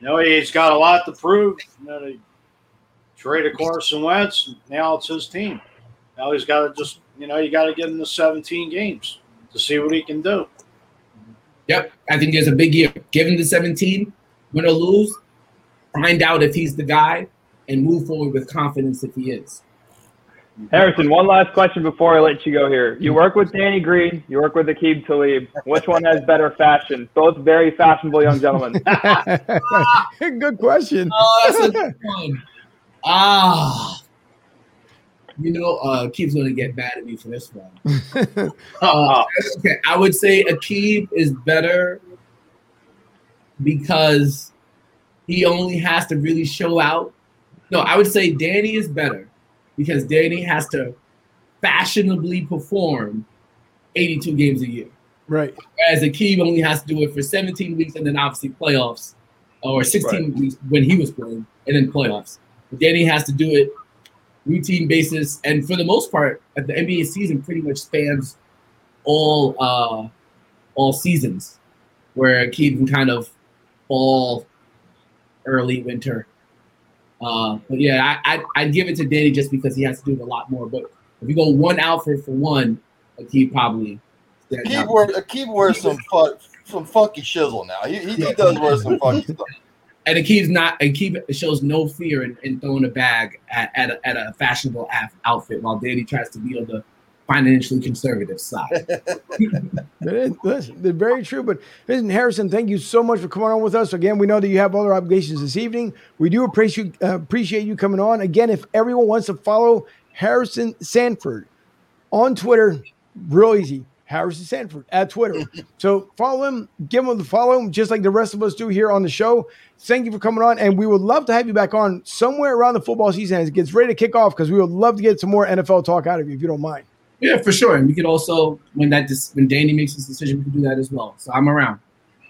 You know, he's got a lot to prove. You know, they traded Carson Wentz. Now it's his team. Now he's got to just, you know, you got to get him to 17 games to see what he can do. Yep, I think there's a big year. Give him the 17, win or lose, find out if he's the guy, and move forward with confidence if he is. Harrison, one last question before I let you go here. You work with Danny Green, you work with Aqib Talib. Which one has better fashion? Both very fashionable young gentlemen. Good question. Oh, that's a good one. Ah. You know, uh, Keith's gonna get mad at me for this one. Uh, okay, I would say Aqib is better because he only has to really show out. No, I would say Danny is better because Danny has to fashionably perform 82 games a year. Right. Whereas Aqib only has to do it for 17 weeks and then obviously playoffs, or 16 Right. weeks when he was playing, and then playoffs. But Danny has to do it routine basis, and for the most part, the NBA season pretty much spans all uh, all seasons, where Aqib can kind of fall early winter. Uh, but yeah, I, I I'd give it to Danny just because he has to do it a lot more. But if you go one outfit for one, Aqib probably stands Keep out. wear, wears some fu- some funky shizzle now. He, he, he does wear some funky stuff. And Aqib's not Aqib shows no fear in, in throwing a bag at, at, a, at a fashionable af- outfit, while Danny tries to be on the financially conservative side. Listen, very true. But listen, Harrison, thank you so much for coming on with us. Again, we know that you have other obligations this evening. We do appreciate uh, appreciate you coming on. Again, if everyone wants to follow Harrison Sanford on Twitter, real easy. Harrison Sanford at Twitter. so follow him, give him the follow, just like the rest of us do here on the show. Thank you for coming on, and we would love to have you back on somewhere around the football season as it gets ready to kick off because we would love to get some more NFL talk out of you if you don't mind. yeah, for sure. And we could also when that dis- when Danny makes his decision, we can do that as well. So I'm around.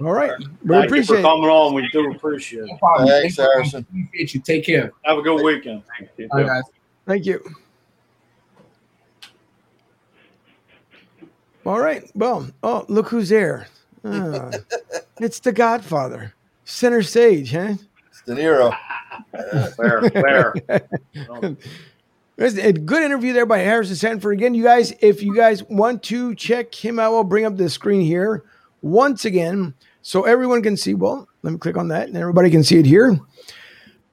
All right, we Thank you for appreciate it. coming on. We do appreciate it. problem. Thanks, Thank you. Harrison. Appreciate you. Take care. Have a good weekend. Thanks, you All too. right, guys. Thank you. All right. Well, oh, look who's there. Ah, it's the Godfather. Center stage, huh? It's De Niro. Fair, fair. It's a good interview there by Harrison Sanford. Again, you guys, if you guys want to check him out, I'll bring up the screen here once again so everyone can see. Well, let me click on that and everybody can see it here.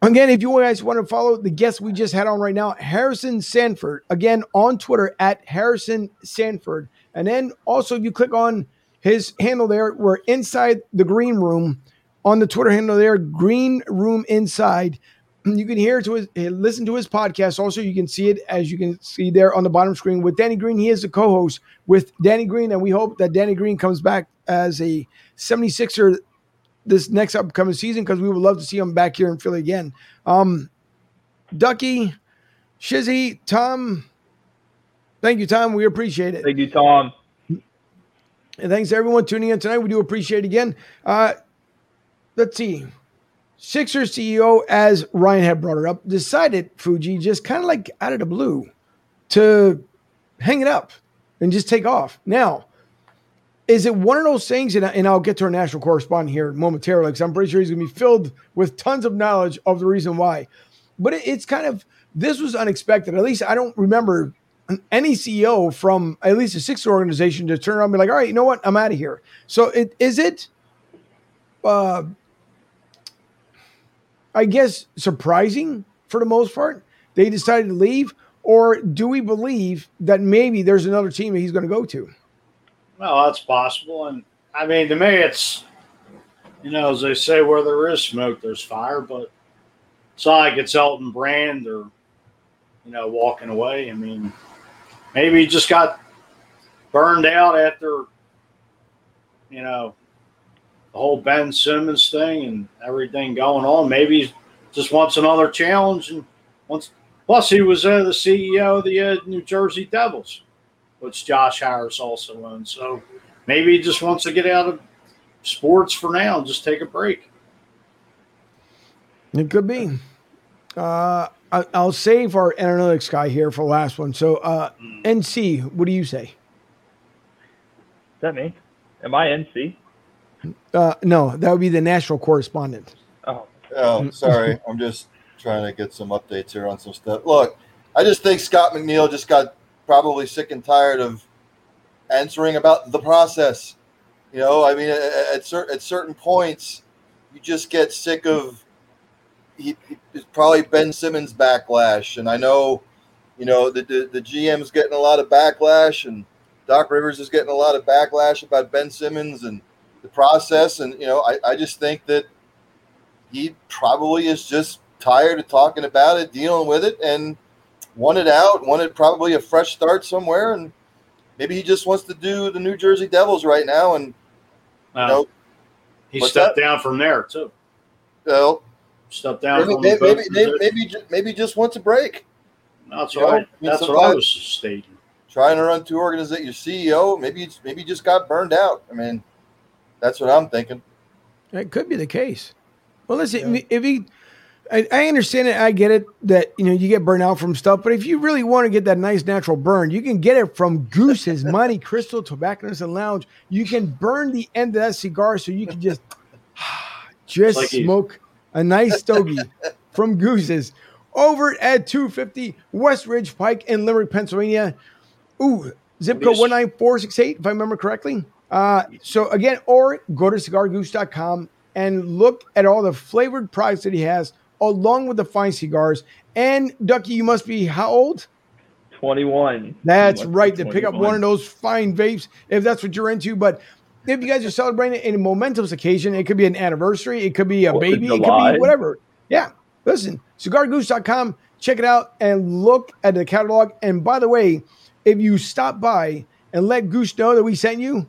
Again, if you guys want to follow the guest we just had on right now, Harrison Sanford, again on Twitter at Harrison Sanford. And then also, if you click on his handle there, we're inside the green room on the Twitter handle there, Green Room Inside. You can hear to his, eh, listen to his podcast. Also, you can see it as you can see there on the bottom screen with Danny Green. He is the co-host with Danny Green, and we hope that Danny Green comes back as a 76er this next upcoming season because we would love to see him back here in Philly again. Um, Ducky, Shizzy, Tom, thank you, Tom. We appreciate it. Thank you, Tom. And thanks to everyone tuning in tonight. We do appreciate it again. Uh, let's see. Sixers CEO, as Ryan had brought it up, decided Fuji just kind of like out of the blue to hang it up and just take off. Now, is it one of those things? And, I- and I'll get to our national correspondent here momentarily because I'm pretty sure he's going to be filled with tons of knowledge of the reason why. But it, it's kind of this was unexpected. At least I don't remember any CEO from at least a Sixer organization to turn around and be like, all right, you know what? I'm out of here. So it is it uh I guess surprising for the most part. They decided to leave, or do we believe that maybe there's another team that he's going to go to? Well, that's possible. And I mean, to me, it's, you know, as they say, where there is smoke, there's fire. But it's not like it's Elton Brand or, you know, walking away. I mean, maybe he just got burned out after, you know, the whole Ben Simmons thing and everything going on. Maybe he just wants another challenge and wants. Plus, he was uh, the CEO of the uh, New Jersey Devils which Josh Harris also owns. So maybe he just wants to get out of sports for now and just take a break. It could be. Uh, I, I'll save our analytics guy here for the last one. So, uh, NC, what do you say? Is that me? Am I NC? Uh, no, that would be the national correspondent. Oh, Oh, sorry. I'm just trying to get some updates here on some stuff. Look, I just think Scott O'Neil just got probably sick and tired of answering about the process. You know, I mean, at, at, cer- at certain points, you just get sick of he, it's probably Ben Simmons backlash. And I know, you know, the, the, the GM's getting a lot of backlash, and Doc Rivers is getting a lot of backlash about Ben Simmons and the process. And, you know, I, I just think that he probably is just tired of talking about it, dealing with it, and wanted out, wanted probably a fresh start somewhere. And maybe he just wants to do the New Jersey Devils right now. And, you know, he stepped down from there too. well, Stepped down maybe, maybe, maybe, maybe, maybe, maybe just wants a break. That's you right. I mean, That's what I was stating. Trying to run two organizations, your CEO, maybe you- maybe just got burned out. I mean, that's what I'm thinking. It could be the case. Well, listen, if he, I, I understand it, I get it that you know you get burned out from stuff, but if you really want to get that nice natural burn, you can get it from Goose's Monte Crystal Tobacconist and Lounge. You can burn the end of that cigar so you can just just Like smoke a nice stogie from Goose's over at 250 West Ridge Pike in Limerick, Pennsylvania. Ooh, zip code 19468, if I remember correctly. Uh, so again, or go to cigargoose.com and look at all the flavored products that he has, along with the fine cigars. And Ducky, you must be how old? 21. That's Must be right, to pick up one of those fine vapes if that's what you're into. But if you guys are celebrating a momentous occasion, it could be an anniversary, it could be a Fourth baby, it could be whatever. Yeah. Listen, cigargoose.com, check it out and look at the catalog. And by the way, if you stop by and let Goose know that we sent you,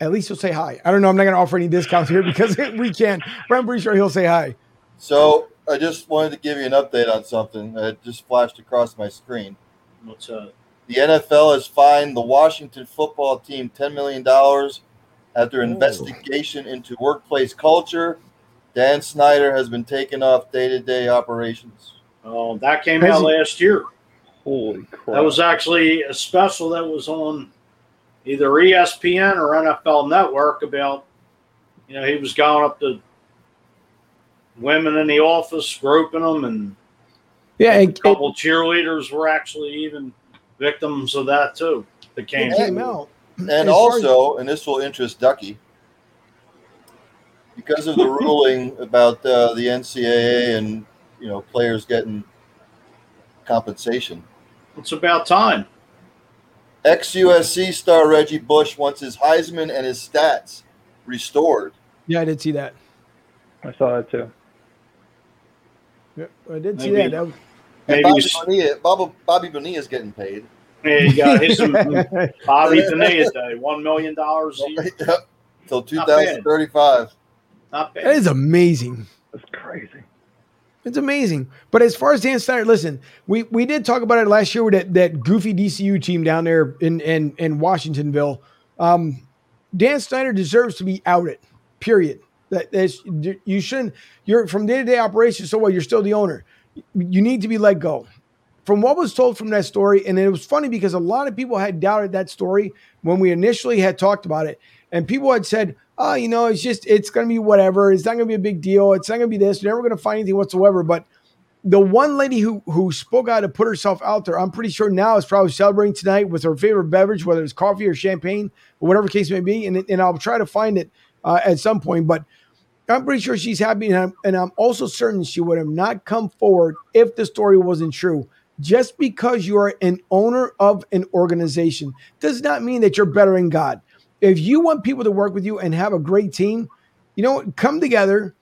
at least he'll say hi. I don't know. I'm not going to offer any discounts here because we can't, but I'm pretty sure he'll say hi. So I just wanted to give you an update on something that just flashed across my screen. What's uh The NFL has fined the Washington football team $10 million after oh. investigation into workplace culture. Dan Snyder has been taken off day to day operations. oh that came Has out he- last year. Holy crap. That was actually a special that was on either ESPN or NFL Network about, you know, he was going up to women in the office, groping them, and Yeah. a It, it, couple cheerleaders were actually even victims of that too. That came it came out. And As far as- also, and this will interest Ducky, because of the ruling about uh, the NCAA and you know players getting compensation. It's about time. Ex USC star Reggie Bush wants his Heisman and his stats restored. Yeah, I did see that. I saw that too. Yeah, I did see that. that. was- Maybe Bobby you- Bonilla, Bobby, Bobby Bonilla is getting paid. Yeah, you got his Bobby Bonilla Day, one million dollars a year. Till 2035. Not bad. is amazing. That's crazy. It's amazing. But as far as Dan Snyder, listen, we, we did talk about it last year with that, that goofy DCU team down there in in, in Washingtonville. Um, Dan Snyder deserves to be outed. Period. That that's, you shouldn't. You're from day to day operations. So what? You're still the owner. You need to be let go. From what was told from that story, and it was funny because a lot of people had doubted that story when we initially had talked about it, and people had said, "Oh, you know, it's just it's going to be whatever. It's not going to be a big deal. It's not going to be this. You're never going to find anything whatsoever." But the one lady who who spoke out to put herself out there, I'm pretty sure now is probably celebrating tonight with her favorite beverage, whether it's coffee or champagne or whatever case may be. And and I'll try to find it uh, at some point, but. I'm pretty sure she's happy, and I'm, and I'm also certain she would have not come forward if the story wasn't true. Just because you are an owner of an organization does not mean that you're better in God. If you want people to work with you and have a great team, you know, what? come together,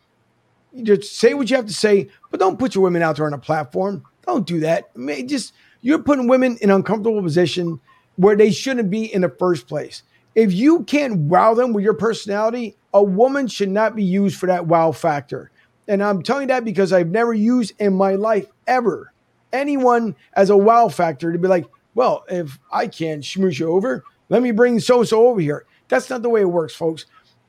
just say what you have to say, but don't put your women out there on a platform. Don't do that. I mean, just you're putting women in uncomfortable position where they shouldn't be in the first place. If you can't wow them with your personality, a woman should not be used for that wow factor. And I'm telling you that because I've never used in my life ever anyone as a wow factor to be like, well, if I can't schmooze you over, let me bring so so over here. That's not the way it works, folks.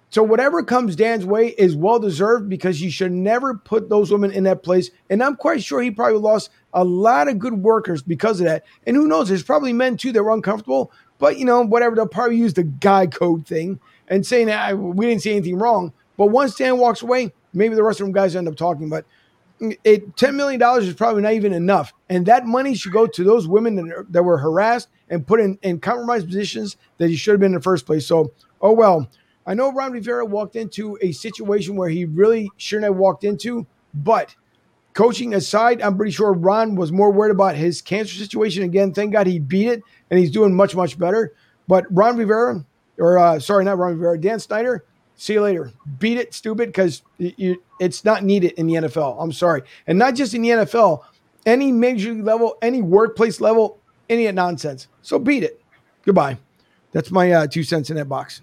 So whatever comes Dan's way is well deserved because you should never put those women in that place. And I'm quite sure he probably lost a lot of good workers because of that. And who knows? There's probably men too that were uncomfortable. But you know, whatever they'll probably use the guy code thing and saying that we didn't see anything wrong. But once Dan walks away, maybe the rest of them guys end up talking. But it ten million dollars is probably not even enough, and that money should go to those women that, are- that were harassed and put in, in compromised positions that he should have been in the first place. So, oh well. I know Ron Rivera walked into a situation where he really shouldn't have walked into, but coaching aside, I'm pretty sure Ron was more worried about his cancer situation. Again, thank God he beat it and he's doing much, much better. But Ron Rivera, or uh, sorry, not Ron Rivera, Dan Snyder, see you later. Beat it, stupid, because it's not needed in the NFL. I'm sorry. And not just in the NFL, any major level, any workplace level, any nonsense. So beat it. Goodbye. That's my uh, two cents in that box.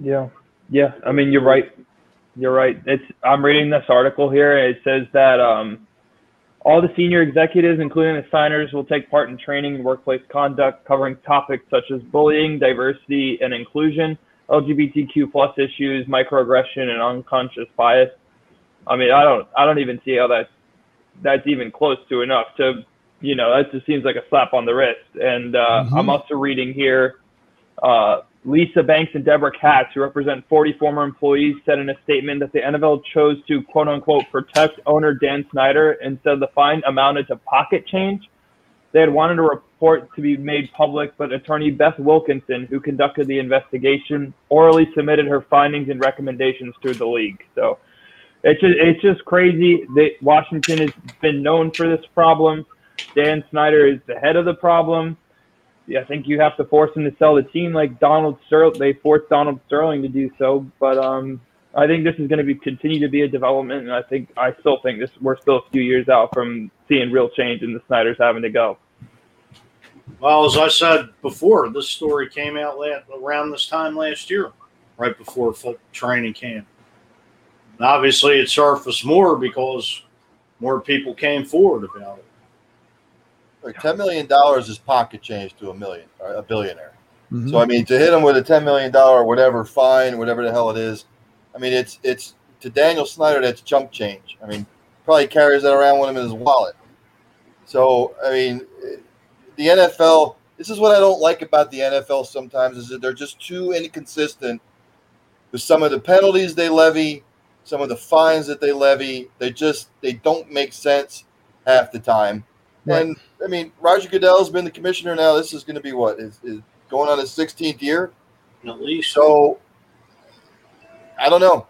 Yeah. Yeah. I mean, you're right. You're right. It's I'm reading this article here. It says that um, all the senior executives, including the Snyders, will take part in training and workplace conduct covering topics such as bullying, diversity and inclusion, LGBTQ plus issues, microaggression, and unconscious bias. I mean, I don't, I don't even see how that's that's even close to enough to, you know, that just seems like a slap on the wrist. And uh, mm-hmm. I'm also reading here, uh, Lisa Banks and Deborah Katz, who represent 40 former employees, said in a statement that the NFL chose to quote unquote protect owner Dan Snyder instead the fine amounted to pocket change. They had wanted a report to be made public, but attorney Beth Wilkinson, who conducted the investigation, orally submitted her findings and recommendations to the league. So it's just, it's just crazy that Washington has been known for this problem. Dan Snyder is the head of the problem I think you have to force him to sell the team like Donald Sterling. They forced Donald Sterling to do so, but um, I think this is going to be continue to be a development, and I think I still think this we're still a few years out from seeing real change in the Snyders having to go. Well, as I said before, this story came out last, around this time last year, right before training camp. And obviously, it surfaced more because more people came forward about it. Like ten million dollars is pocket change to a million, a billionaire. Mm-hmm. So I mean, to hit him with a ten million dollar whatever fine, whatever the hell it is, I mean, it's it's to Daniel Snyder that's chump change. I mean, probably carries that around with him in his wallet. So I mean, the NFL. This is what I don't like about the NFL sometimes is that they're just too inconsistent with some of the penalties they levy, some of the fines that they levy. They just they don't make sense half the time. Right. And I mean, Roger Goodell's been the commissioner now. This is going to be what is, is going on his 16th year, at least. So I don't know.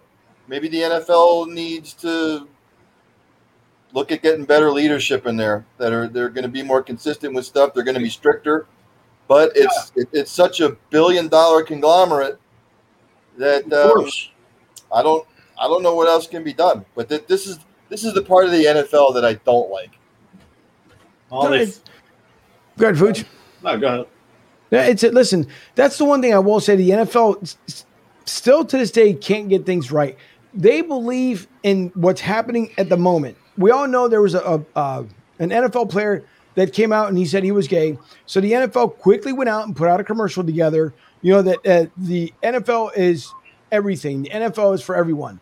Maybe the NFL needs to look at getting better leadership in there that are they're going to be more consistent with stuff. They're going to be stricter, but it's yeah. it, it's such a billion dollar conglomerate that um, I don't I don't know what else can be done. But th- this is this is the part of the NFL that I don't like. All no, this. Go ahead, Fuj. No, go ahead. Yeah, it's it. Listen, that's the one thing I will say. The NFL still to this day can't get things right. They believe in what's happening at the moment. We all know there was a, a uh, an NFL player that came out and he said he was gay. So the NFL quickly went out and put out a commercial together. You know that uh, the NFL is everything. The NFL is for everyone.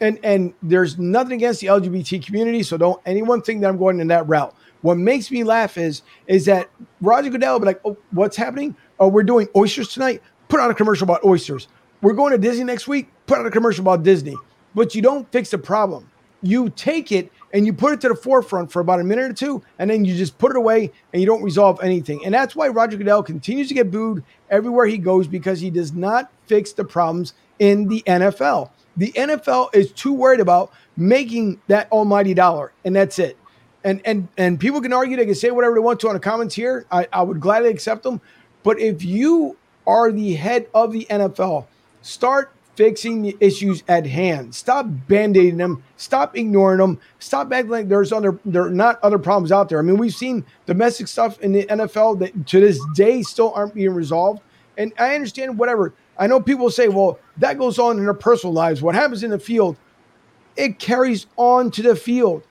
And and there's nothing against the LGBT community, so don't anyone think that I'm going in that route. What makes me laugh is is that Roger Goodell be like, "Oh, what's happening? Oh, we're doing oysters tonight. Put out a commercial about oysters. We're going to Disney next week. Put out a commercial about Disney." But you don't fix the problem. You take it and you put it to the forefront for about a minute or two, and then you just put it away and you don't resolve anything. And that's why Roger Goodell continues to get booed everywhere he goes because he does not fix the problems in the NFL. The NFL is too worried about making that almighty dollar, and that's it and and and people can argue they can say whatever they want to on the comments here I, I would gladly accept them but if you are the head of the nfl start fixing the issues at hand. Stop band-aiding them. Stop ignoring them. Stop acting like there's other there are not other problems out there. I mean we've seen domestic stuff in the nfl that to this day still aren't being resolved. And i understand whatever. I know people say well that goes on in their personal lives. What happens in the field it carries on to the field.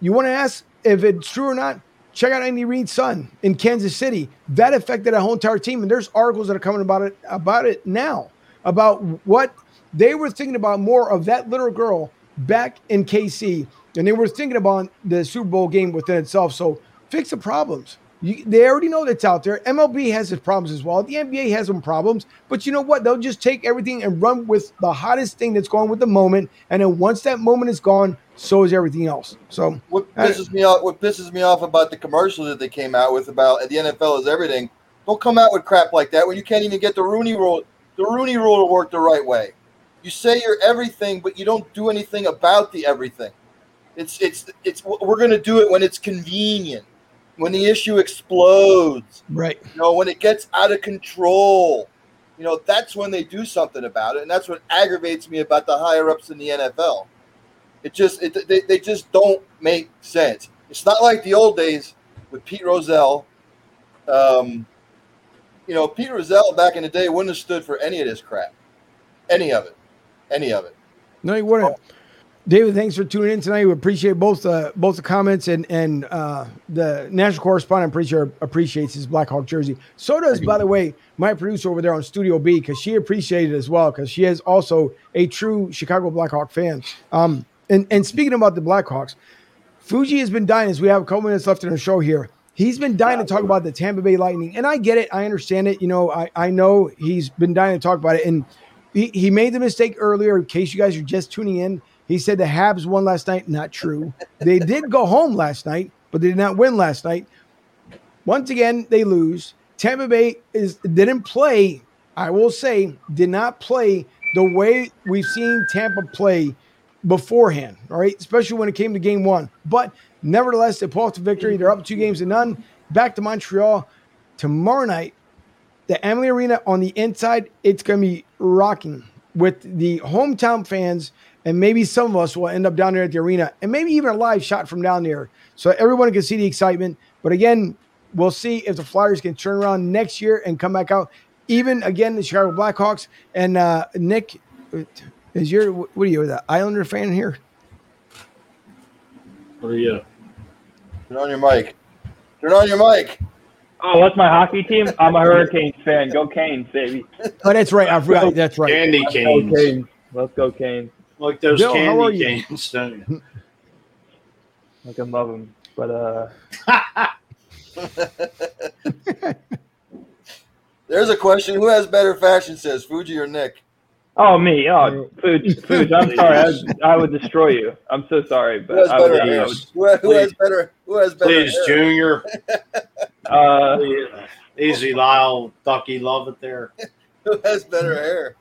You want to ask if it's true or not, check out Andy Reid's son in Kansas City. That affected a whole entire team, and there's articles that are coming about it about it now about what they were thinking about more of that little girl back in KC, and they were thinking about the Super Bowl game within itself. So fix the problems. You, they already know that's out there. MLB has its problems as well. The NBA has some problems, but you know what? They'll just take everything and run with the hottest thing that's going with the moment. And then once that moment is gone, so is everything else. So what uh, pisses I, me off? What pisses me off about the commercial that they came out with about the NFL is everything. Don't come out with crap like that when you can't even get the Rooney Rule, the Rooney Rule to work the right way. You say you're everything, but you don't do anything about the everything. It's it's it's we're going to do it when it's convenient, when the issue explodes, Right. you know, when it gets out of control. You know, that's when they do something about it, and that's what aggravates me about the higher ups in the NFL. It just it, they, they just don't make sense. It's not like the old days with Pete Rozelle. Um, you know, Pete Rozelle back in the day wouldn't have stood for any of this crap, any of it, any of it. No, he wouldn't. David, thanks for tuning in tonight. We appreciate both uh, both the comments and and uh, the national correspondent. Pretty sure appreciates his Blackhawk jersey. So does, by the way, my producer over there on Studio B because she appreciated it as well because she is also a true Chicago Blackhawk fan. Um, and and speaking about the Blackhawks, Fuji has been dying as we have a couple minutes left in our show here. He's been dying to talk about the Tampa Bay Lightning, and I get it. I understand it. You know, I I know he's been dying to talk about it, and he, he made the mistake earlier. In case you guys are just tuning in, he said the Habs won last night. Not true. They did go home last night, but they did not win last night. Once again, they lose. Tampa Bay is didn't play. I will say, did not play the way we've seen Tampa play beforehand. All right, especially when it came to Game One. But nevertheless, they pull off the victory. They're up two games to none. Back to Montreal tomorrow night the Emily Arena on the inside, it's going to be rocking with the hometown fans, and maybe some of us will end up down there at the arena, and maybe even a live shot from down there, so everyone can see the excitement. But again, we'll see if the Flyers can turn around next year and come back out. Even again, the Chicago Blackhawks and uh, Nick, is your what are you the Islander fan here? What are you? Turn on your mic. Turn on your mic. Oh, what's my hockey team? I'm a Hurricanes fan. Go Canes, baby. Oh, that's right. I forgot. That's right. Candy Let's go canes. Canes. Let's go Canes. Like those Bill, how are candy canes, don't you? I can love them, but uh, There's a question: Who has better fashion sense, Fuji or Nick? Oh me, oh food, food. I'm sorry, I, I would destroy you. I'm so sorry, Who has but I would, better? I hair? would Who, has- who has better? Who has better? Please, hair? Junior. uh, Easy, Lyle. Ducky, love it there. Who has better hair?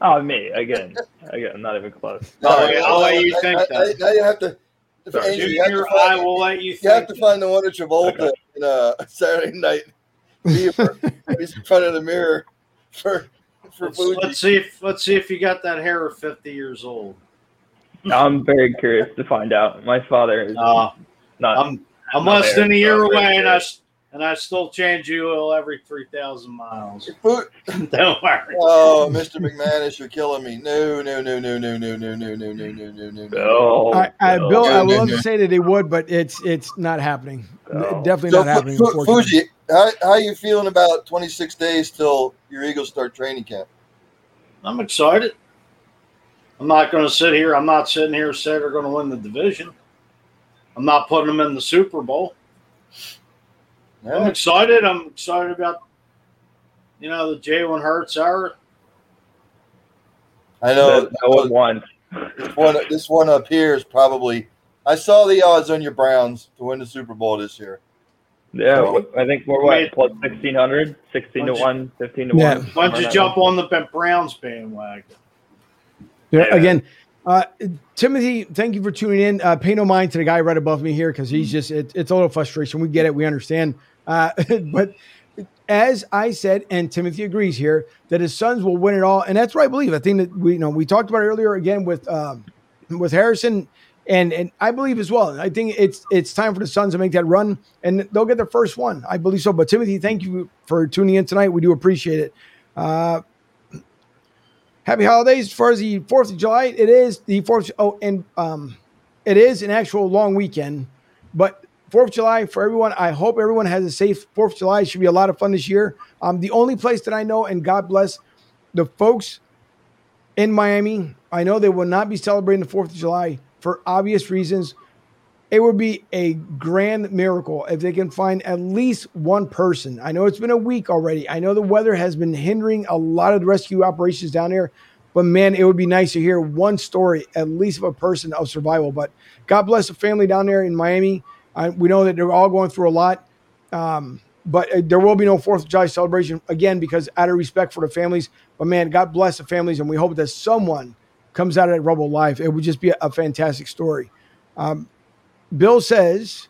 oh me again, again, I'm not even close. Oh, yeah, I'll let you I- think I- that. I- Now you have to. Sorry. Angel, you have Junior, to find- I will let you You have think. to find the one at Travolta Okay. in uh, Saturday Night Fever. He's in front of the mirror for for Let's, Fuji. let's see if let's see if you got that hair of fifty years old. I'm very curious to find out. My father is Uh, not. I'm I'm not less there, than a year away, and I and I still change you oil every three thousand miles. Fu- Don't worry. Oh, Mr. McManus, you're killing me. No, no, no, no, no, no, no, no, no, no, no, no, no. Bill, I, I, Bill, I would Yeah, love yeah. to say that they would, but it's it's not happening. Oh. Definitely So, not happening. Fu- Fu- unfortunately. Fuji, how how you feeling about 26 days till your Eagles start training camp? I'm excited. I'm not going to sit here. I'm not sitting here and say they're going to win the division. I'm not putting them in the Super Bowl. I'm excited. I'm excited about, you know, the Jalen Hurts era. I know that no one this one. This one up here is probably. I saw the odds on your Browns to win the Super Bowl this year. Yeah, So- I think we're Wait. what plus 1600, 16 to Once- 1, 15 to Yeah. 1. Why don't you jump on the Browns bandwagon? Yeah, Yeah. again, uh, Timothy, thank you for tuning in. Uh, pay no mind to the guy right above me here because he's just, it, it's a little frustration. We get it, we understand. Uh, but as I said, and Timothy agrees here, that his Suns will win it all. And that's what I believe. I think that we, you know, we talked about it earlier again with, um, with Harrison. And, and I believe as well. I think it's it's time for the Suns to make that run, and they'll get their first one. I believe so. But Timothy, thank you for tuning in tonight. We do appreciate it. Uh, happy holidays as far as the fourth of july it is the fourth oh and um it is an actual long weekend but fourth of july for everyone i hope everyone has a safe fourth of july it should be a lot of fun this year um the only place that i know and god bless the folks in miami i know they will not be celebrating the fourth of july for obvious reasons it would be a grand miracle if they can find at least one person. I know it's been a week already. I know the weather has been hindering a lot of the rescue operations down there, but man, it would be nice to hear one story, at least of a person of survival. But God bless the family down there in Miami. I, we know that they're all going through a lot. Um, but uh, there will be no Fourth of July celebration again because out of respect for the families. But man, God bless the families, and we hope that someone comes out of that rubble alive. It would just be a, a fantastic story. Um, Bill says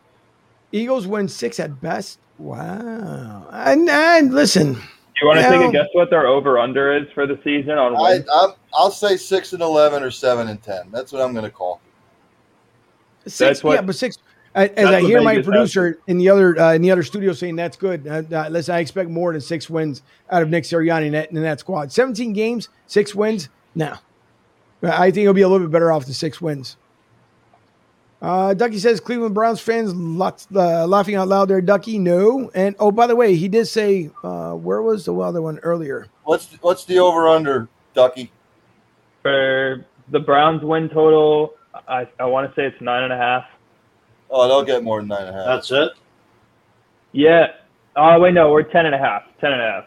Eagles win six at best. Wow. And, and listen, Do you want to take Well- a guess what their over under is for the season on I, I'm, I'll say six and eleven or seven and ten. That's what I'm going to call. six, That's what- yeah, but six. As I what hear my Vegas has. producer in the other uh, in the other studio saying that's good. Uh, uh, listen, I expect more than six wins out of Nick Sirianni in that, in that squad. Seventeen games, six wins. No, I think he'll be a little bit better off the six wins. Uh, Ducky says Cleveland Browns fans lots, uh, laughing out loud there. Ducky, no. And oh, by the way, he did say uh, where was the other one earlier? What's what's the over under, Ducky? For the Browns win total, I, I want to say it's nine and a half. Oh, they'll get more than nine and a half. That's it. Yeah. Oh wait, no, we're ten and a half. Ten and a half.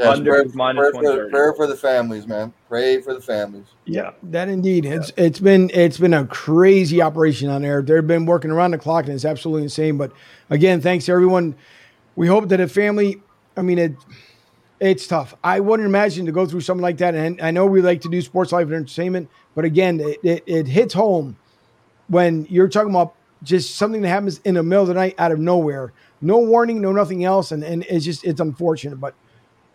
Yes, under prayer, minus prayer for, 130. prayer for the families, man. Pray for the families. Yeah. That indeed, it's it's been it's been a crazy operation on there. They've been working around the clock, and it's absolutely insane. But again, thanks to everyone. We hope that a family. I mean, it it's tough. I wouldn't imagine to go through something like that. And I know we like to do sports life and entertainment, but again, it, it, it hits home when you're talking about just something that happens in the middle of the night out of nowhere, no warning, no nothing else, and and it's just it's unfortunate, but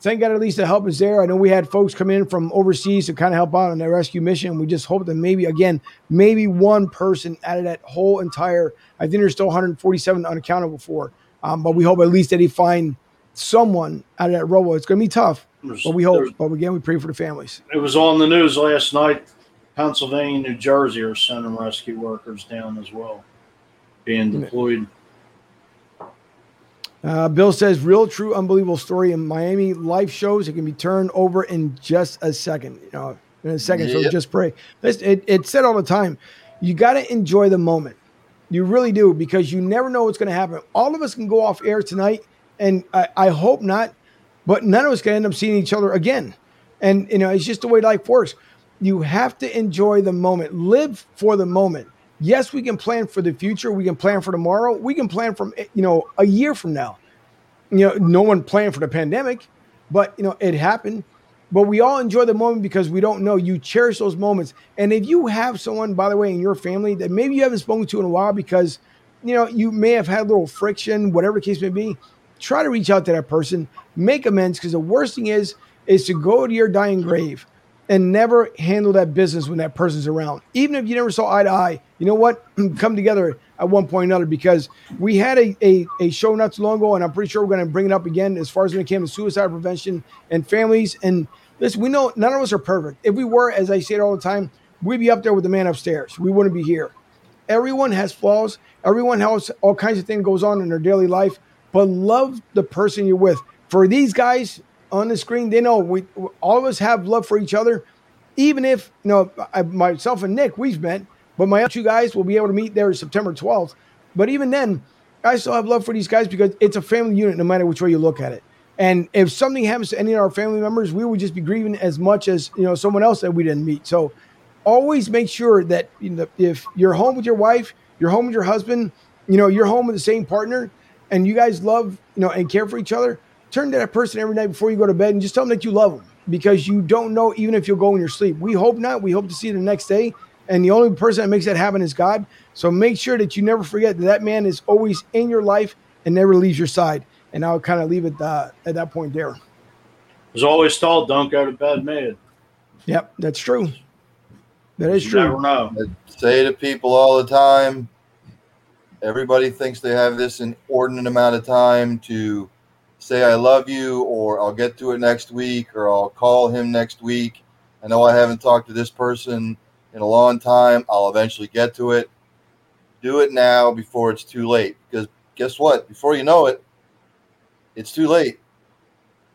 thank God at least the help is there. I know we had folks come in from overseas to kind of help out on the rescue mission. We just hope that maybe again, maybe one person out of that whole entire. I think there's still 147 unaccountable for, um, but we hope at least that he find someone out of that rubble. It's going to be tough, There's- but we hope. But again, we pray for the families. It was on the news last night. Pennsylvania, New Jersey are sending rescue workers down as well, being deployed. Uh, Bill says, real, true, unbelievable story in Miami life shows. It can be turned over in just a second. You know, in a second. So just pray. Listen, it, it's said all the time. You got to enjoy the moment. You really do because you never know what's going to happen. All of us can go off air tonight, and I, I hope not, but none of us can end up seeing each other again. And you know, it's just the way life works. You have to enjoy the moment. Live for the moment. Yes, we can plan for the future. We can plan for tomorrow. We can plan from you know a year from now. You know, no one planned for the pandemic, but you know it happened. But we all enjoy the moment because we don't know. You cherish those moments. And if you have someone, by the way, in your family that maybe you haven't spoken to in a while because you know you may have had a little friction, whatever the case may be, try to reach out to that person, make amends. Because the worst thing is is to go to your dying grave and never handle that business when that person's around. Even if you never saw eye to eye, you know what? Come together at one point or another because we had a, a, a show not too long ago, and I'm pretty sure we're going to bring it up again as far as when it came to suicide prevention and families. And listen, we know none of us are perfect. If we were, as I say it all the time, we'd be up there with the man upstairs. We wouldn't be here. Everyone has flaws. Everyone has all kinds of things goes on in their daily life, but love the person you're with. For these guys on the screen, they know we all of us have love for each other. Even if you know I, myself and Nick, we've met, but my other two guys will be able to meet there September 12th. But even then, I still have love for these guys because it's a family unit, no matter which way you look at it. And if something happens to any of our family members, we would just be grieving as much as you know someone else that we didn't meet. So always make sure that you know if you're home with your wife, you're home with your husband, you know you're home with the same partner, and you guys love you know and care for each other. Turn to that person every night before you go to bed and just tell them that you love them because you don't know even if you'll go in your sleep. We hope not. We hope to see you the next day. And the only person that makes that happen is God. So make sure that you never forget that that man is always in your life and never leaves your side. And I'll kind of leave it uh, at that point there. As always told, don't go to bed mad. Yep, that's true. That is You true. never know. I say to people all the time everybody thinks they have this inordinate amount of time to say I love you or I'll get to it next week or I'll call him next week. I know I haven't talked to this person in a long time. I'll eventually get to it. Do it now before it's too late because guess what? Before you know it, it's too late.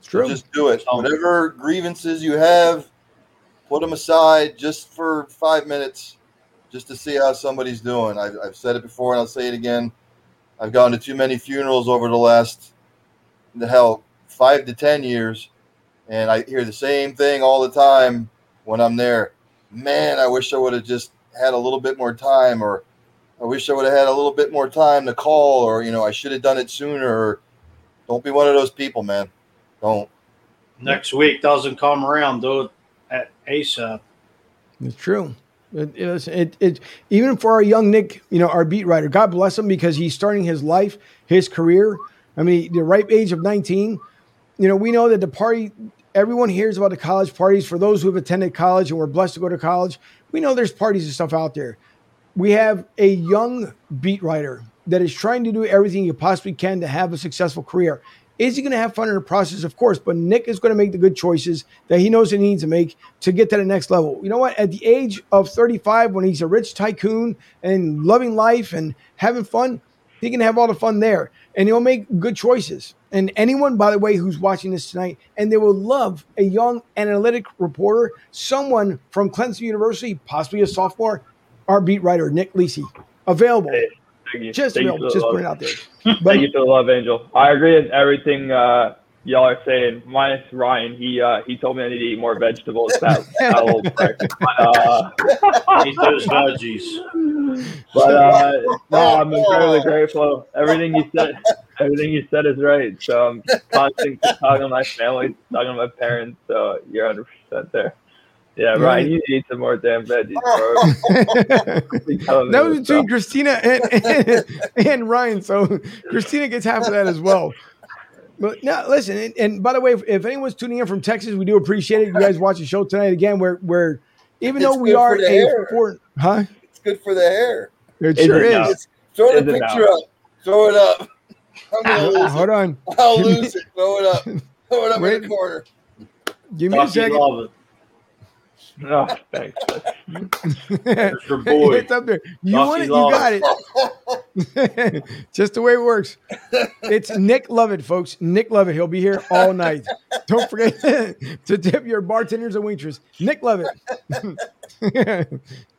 It's So true. just do it. Um, Whatever grievances you have, put them aside just for five minutes, just to see how somebody's doing. I've, I've said it before and I'll say it again. I've gone to too many funerals over the last, the hell, five to 10 years, and I hear the same thing all the time when I'm there. Man, I wish I would have just had a little bit more time, or I wish I would have had a little bit more time to call, or, you know, I should have done it sooner. Or, don't be one of those people, man. Don't. Next week doesn't come around. though. at ASAP. It's true. It, it, it, it, even for our young Nick, you know, our beat writer, God bless him because he's starting his life, his career. I mean, the ripe age of 19. You know, we know that the party, everyone hears about the college parties. For those who have attended college and were blessed to go to college, we know there's parties and stuff out there. We have a young beat writer that is trying to do everything he possibly can to have a successful career. Is he going to have fun in the process? Of course, but Nick is going to make the good choices that he knows he needs to make to get to the next level. You know what? At the age of 35, when he's a rich tycoon and loving life and having fun, he can have all the fun there and he'll make good choices. And anyone, by the way, who's watching this tonight, and they will love a young analytic reporter, someone from Clemson University, possibly a sophomore, our beat writer, Nick Lisi, available. Hey. Just, available, just put it out there. Thank you for the love, Angel. I agree with everything uh, y'all are saying. Minus Ryan, he uh, he told me I need to eat more vegetables. That, that little prick. But, uh, Eat those veggies. but uh, no, I'm incredibly grateful. Everything you said, everything you said is right. So I'm constantly talking to my family, talking to my parents. So you're 100 percent there. Yeah, Ryan, you need some more damn veggies, bro. Keep telling me that was this between stuff. Christina and, and, and Ryan. So Christina gets half of that as well. But no, listen, and, and by the way, if, if anyone's tuning in from Texas, we do appreciate it. You guys watch the show tonight again. Where where even It's though we good are for the a hair. four, huh? It's good for the hair. It Is sure it is. now? Throw the Is picture now? up. Throw it up. I'm gonna lose it. Hold on, I'll lose it. Throw it up. Throw it up in the corner. give me a Fucking second. Oh, thanks. Your boy. it's up there. You want it? You got it. Just the way it works. It's Nick Lovett, folks. Nick Lovett. He'll be here all night. Don't forget to tip your bartenders and waitress. Nick Lovett.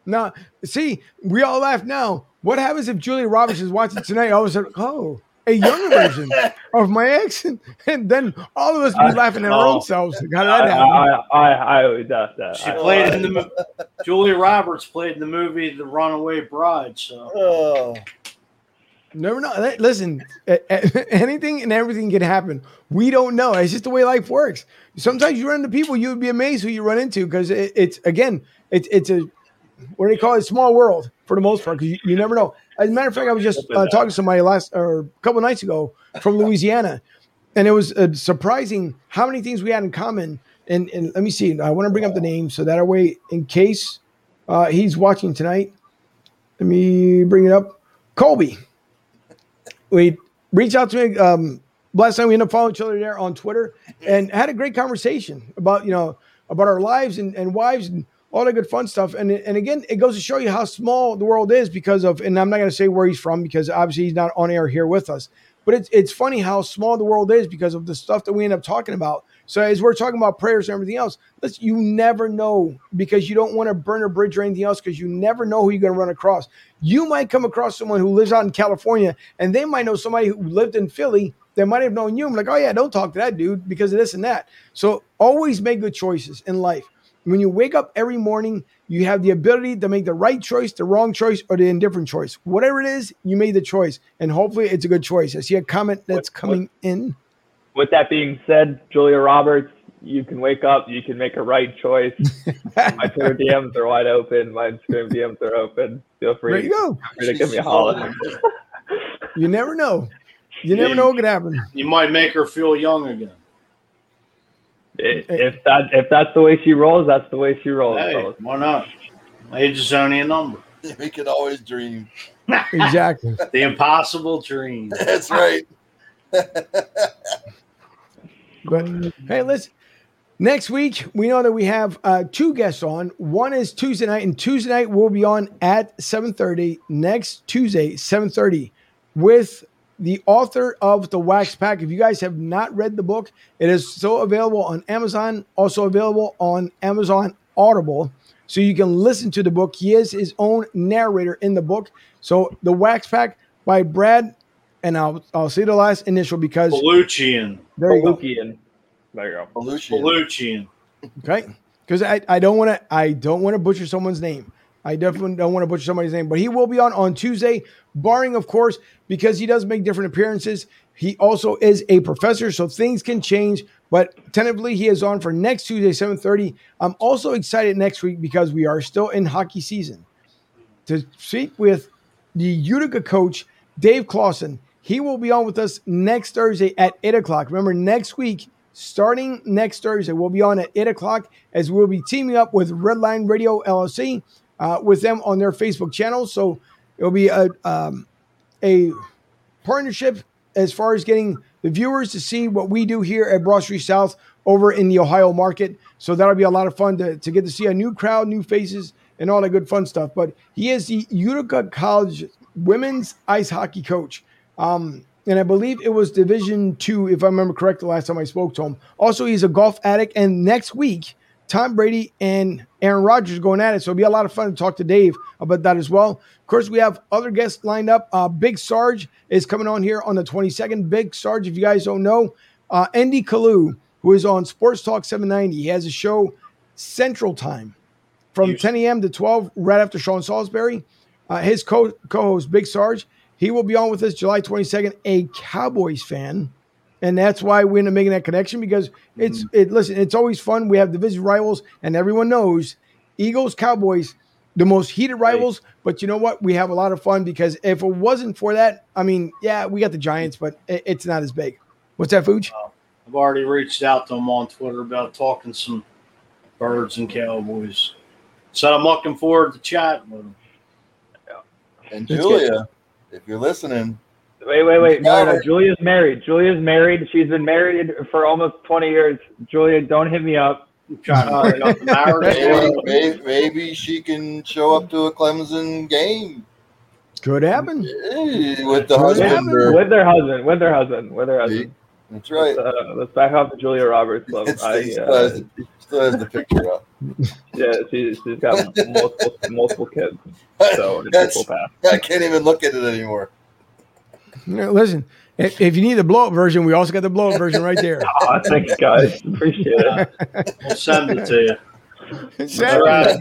now, see, we all laugh now. What happens if Julia Roberts is watching tonight? All of a sudden, oh, a younger version of my accent, and then all of us be laughing at our own selves. How did I, that happen? I, I, I always ask that. She I- played in the mo- Julia Roberts played in the movie The Runaway Bride. So Oh, Never know. Listen, a- a- anything and everything can happen. We don't know. It's just the way life works. Sometimes you run into people you would be amazed who you run into because it, it's again, it's it's a what do they call it? Small world for the most part because you, you never know. As a matter of fact, I was just uh, talking to somebody last or a couple of nights ago from Louisiana, and it was uh, surprising how many things we had in common. And, and let me see. I want to bring up the name so that way, in case uh, he's watching tonight, let me bring it up. Colby we reached out to me. Um, last time we ended up following each other there on Twitter and had a great conversation about you know about our lives and, and wives and all that good fun stuff. And and again, it goes to show you how small the world is because of. And I'm not going to say where he's from because obviously he's not on air here with us. But it's it's funny how small the world is because of the stuff that we end up talking about. So as we're talking about prayers and everything else, let's you never know because you don't want to burn a bridge or anything else because you never know who you're going to run across. You might come across someone who lives out in California and they might know somebody who lived in Philly that might have known you. I'm like, oh yeah, don't talk to that dude because of this and that. So always make good choices in life. When you wake up every morning, you have the ability to make the right choice, the wrong choice, or the indifferent choice. Whatever it is, you made the choice, and hopefully it's a good choice. I see a comment that's What- coming in. With that being said, Julia Roberts, you can wake up, you can make a right choice. My Twitter DMs are wide open. My Instagram DMs are open. Feel free, There you go. feel free to give me a holler. You never know. You never know what could happen. you might make her feel young again. I- If that if that's the way she rolls, that's the way she rolls. Hey, why not? Age is only a number. we can always dream. Exactly. The impossible dream. That's right. But hey, listen. Next week, we know that we have uh, two guests on. One is Tuesday night, and Tuesday night we'll be on at 7:30 next Tuesday, 7:30, with the author of the Wax Pack. If you guys have not read the book, it is so available on Amazon, also available on Amazon Audible, so you can listen to the book. He is his own narrator in the book. So the Wax Pack by Brad, and I'll I'll say the last initial because Balukjian. there you go. Balukjian. There you go. Belushi. Balukjian. Okay, because I, I don't want to I don't want to butcher someone's name. I definitely don't want to butcher somebody's name, but he will be on on Tuesday, barring of course because he does make different appearances. He also is a professor, so things can change. But tentatively, he is on for next Tuesday, 7:30. I'm also excited next week because we are still in hockey season to speak with the Utica coach, Dave Clausen. He will be on with us next Thursday at 8 o'clock. Remember, next week, starting next Thursday, we'll be on at 8 o'clock as we'll be teaming up with Redline Radio LLC uh, with them on their Facebook channel. So it'll be a, um, a partnership as far as getting the viewers to see what we do here at Broad Street South over in the Ohio market. So that'll be a lot of fun to, to get to see a new crowd, new faces, and all that good fun stuff. But he is the Utica College women's ice hockey coach. Um, and I believe it was Division Two, if I remember correct, the last time I spoke to him. Also, he's a golf addict. And next week, Tom Brady and Aaron Rodgers going at it. So it'll be a lot of fun to talk to Dave about that as well. Of course, we have other guests lined up. Uh, Big Sarge is coming on here on the 22nd. Big Sarge, if you guys don't know, uh, Andy Kalu, who is on Sports Talk 790, he has a show Central Time from Houston. 10 a.m. to 12, right after Sean Salisbury. Uh, his co host, Big Sarge, he will be on with us July 22nd, a Cowboys fan. And that's why we end up making that connection because it's mm-hmm. it. Listen, it's always fun. We have division rivals, and everyone knows Eagles, Cowboys, the most heated rivals. But you know what? We have a lot of fun because if it wasn't for that, I mean, yeah, we got the Giants, but it- it's not as big. What's that, Fuj? I've already reached out to him on Twitter about talking some birds and cowboys. So I'm looking forward to chatting with him. And Julia, if you're listening, Wait, wait, wait. No, no, Julia's married. Julia's married. She's been married for almost 20 years. Julia, don't hit me up. I'm trying to bring up the marriage. maybe, maybe, maybe she can show up to a Clemson game Could happen. eh, with the Could husband. Or, With their husband. With their husband. With their husband. that's right. Uh, let's back off the Julia Roberts love. It's, I, he uh, still has, he still has the picture up. yeah, she, she's got multiple multiple kids. So it's That's- equal path. I can't even look at it anymore. You know, Listen, if, if you need the blow up version, we also got the blow up version right there. Aw, thanks, guys. Appreciate it. We'll send it to you. Sam, All right.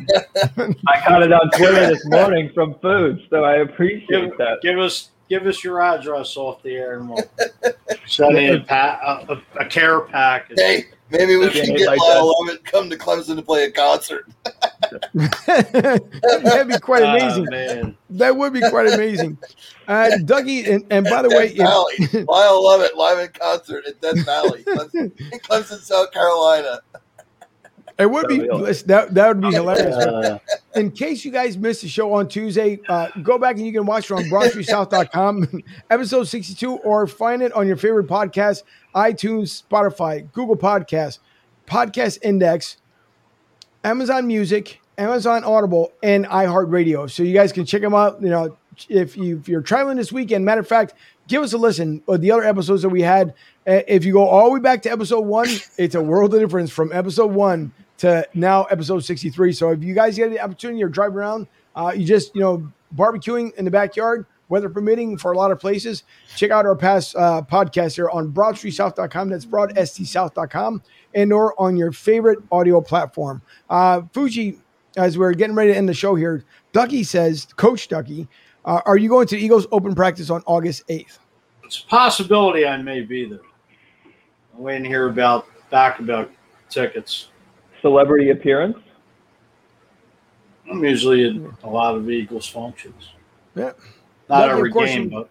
I got it on Twitter this morning from Food, so I appreciate Give, that. give us give us your address off the air and we'll send you a, pa- a, a, a care package. Hey, maybe we Yeah, can get like Lyle Lovett come to Clemson to play a concert. That'd be quite Ah, amazing. man. That would be quite amazing. Uh, Dougie, and, and by the way, Death if- Valley. Lyle Lovett live in concert at Death Valley, Clemson, in Clemson, South Carolina. It would be That'd be that, that would be hilarious. Uh, In case you guys missed the show on Tuesday, uh, go back and you can watch it on BroadStreetSouth.com, episode 62, or find it on your favorite podcast, iTunes, Spotify, Google Podcasts, Podcast Index, Amazon Music, Amazon Audible, and iHeartRadio. So you guys can check them out. You know, if, you, if you're traveling this weekend, matter of fact, give us a listen. Of the other episodes that we had, Uh, if you go all the way back to episode one, it's a world of difference from episode one to now episode 63. So if you guys get the opportunity or drive around, uh, you just, you know, barbecuing in the backyard, weather permitting for a lot of places, check out our past uh, podcast here on broadstreetsouth.com. That's broadstsouth.com and or on your favorite audio platform. Uh, Fuji, as we're getting ready to end the show here, Ducky says, Coach Ducky, uh, are you going to Eagles open practice on August 8th? it's a possibility I may be there. I'm waiting to hear about back about tickets. Celebrity appearance. I'm usually at a lot of Eagles functions. Yeah. Not Lucky, of every game, but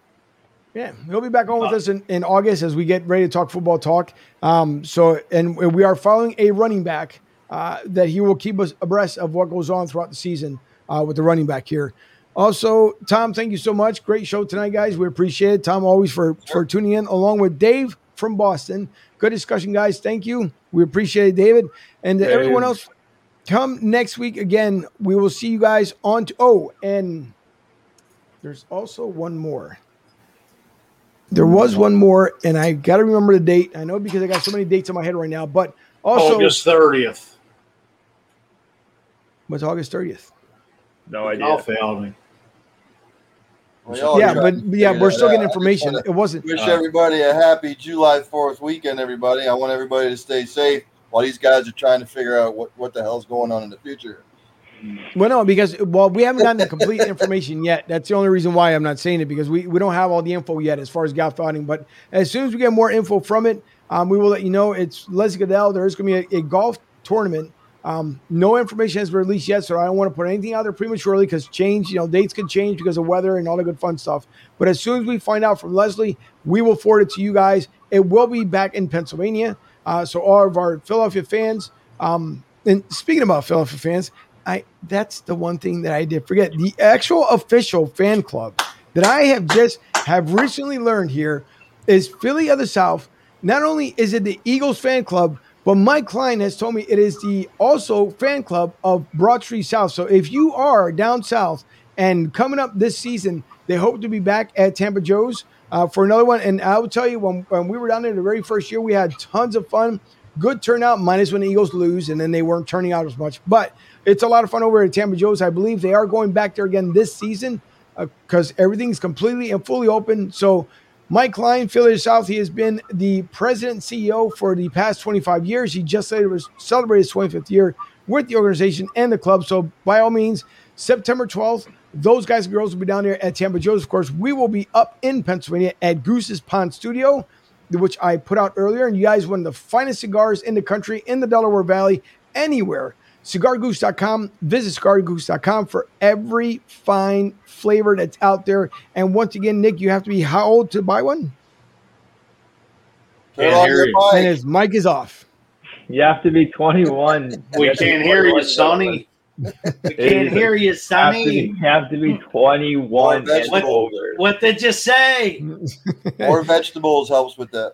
Yeah, he'll be back on with us in, in August as we get ready to talk football talk. Um, so, and we are following a running back uh, that he will keep us abreast of what goes on throughout the season uh, with the running back here. Also, Tom, thank you so much. Great show tonight, guys. We appreciate it. Tom, always for for tuning in, along with Dave from Boston. Good discussion, guys. Thank you. We appreciate it, David, and to Dave. everyone else. Come next week again. We will see you guys on. To, oh, and there's also one more. There was one more, and I got to remember the date. I know because I got so many dates in my head right now. But also, August 30th. what's August 30th? No Golf idea. outing. We all yeah, but yeah, we're still out. getting information. It wasn't. Wish Uh, everybody a happy July 4th weekend, everybody. I want everybody to stay safe while these guys are trying to figure out what, what the hell's going on in the future. Well, no, because well, we haven't gotten the complete information yet. That's the only reason why I'm not saying it because we, we don't have all the info yet as far as golf outing. But as soon as we get more info from it, um, we will let you know. It's Leslie Goodell. There is going to be a, a golf tournament. Um, no information has been released yet, so I don't want to put anything out there prematurely because change, you know, dates could change because of weather and all the good fun stuff. But as soon as we find out from Leslie, we will forward it to you guys. It will be back in Pennsylvania. Uh, so all of our Philadelphia fans, um, and speaking about Philadelphia fans, I that's the one thing that I did forget. The actual official fan club that I have just have recently learned here is Philly of the South. Not only is it the Eagles fan club, but Mike Klein has told me it is the also fan club of Broad Street South. So if you are down south and coming up this season, they hope to be back at Tampa Joe's uh, for another one. And I will tell you, when, when we were down there the very first year, we had tons of fun. Good turnout, minus when the Eagles lose, and then they weren't turning out as much. But it's a lot of fun over at Tampa Joe's. I believe they are going back there again this season because uh, everything's completely and fully open. So Mike Klein, Philly South, he has been the president CEO for the past 25 years. He just celebrated his 25th year with the organization and the club. So by all means, September 12th, those guys and girls will be down there at Tampa Joe's. Of course, we will be up in Pennsylvania at Goose's Pond Studio, which I put out earlier. And you guys, one of the finest cigars in the country, in the Delaware Valley, anywhere. CigarGoose.com. Visit CigarGoose.com for every fine flavor that's out there. And once again, Nick, you have to be how old to buy one? Can't hear you. And his mic is off. You have to be 21. We can't hear you, Sonny. We can't hear you, You Sonny. you have to be 21 and What- older. What did you say? More vegetables helps with that.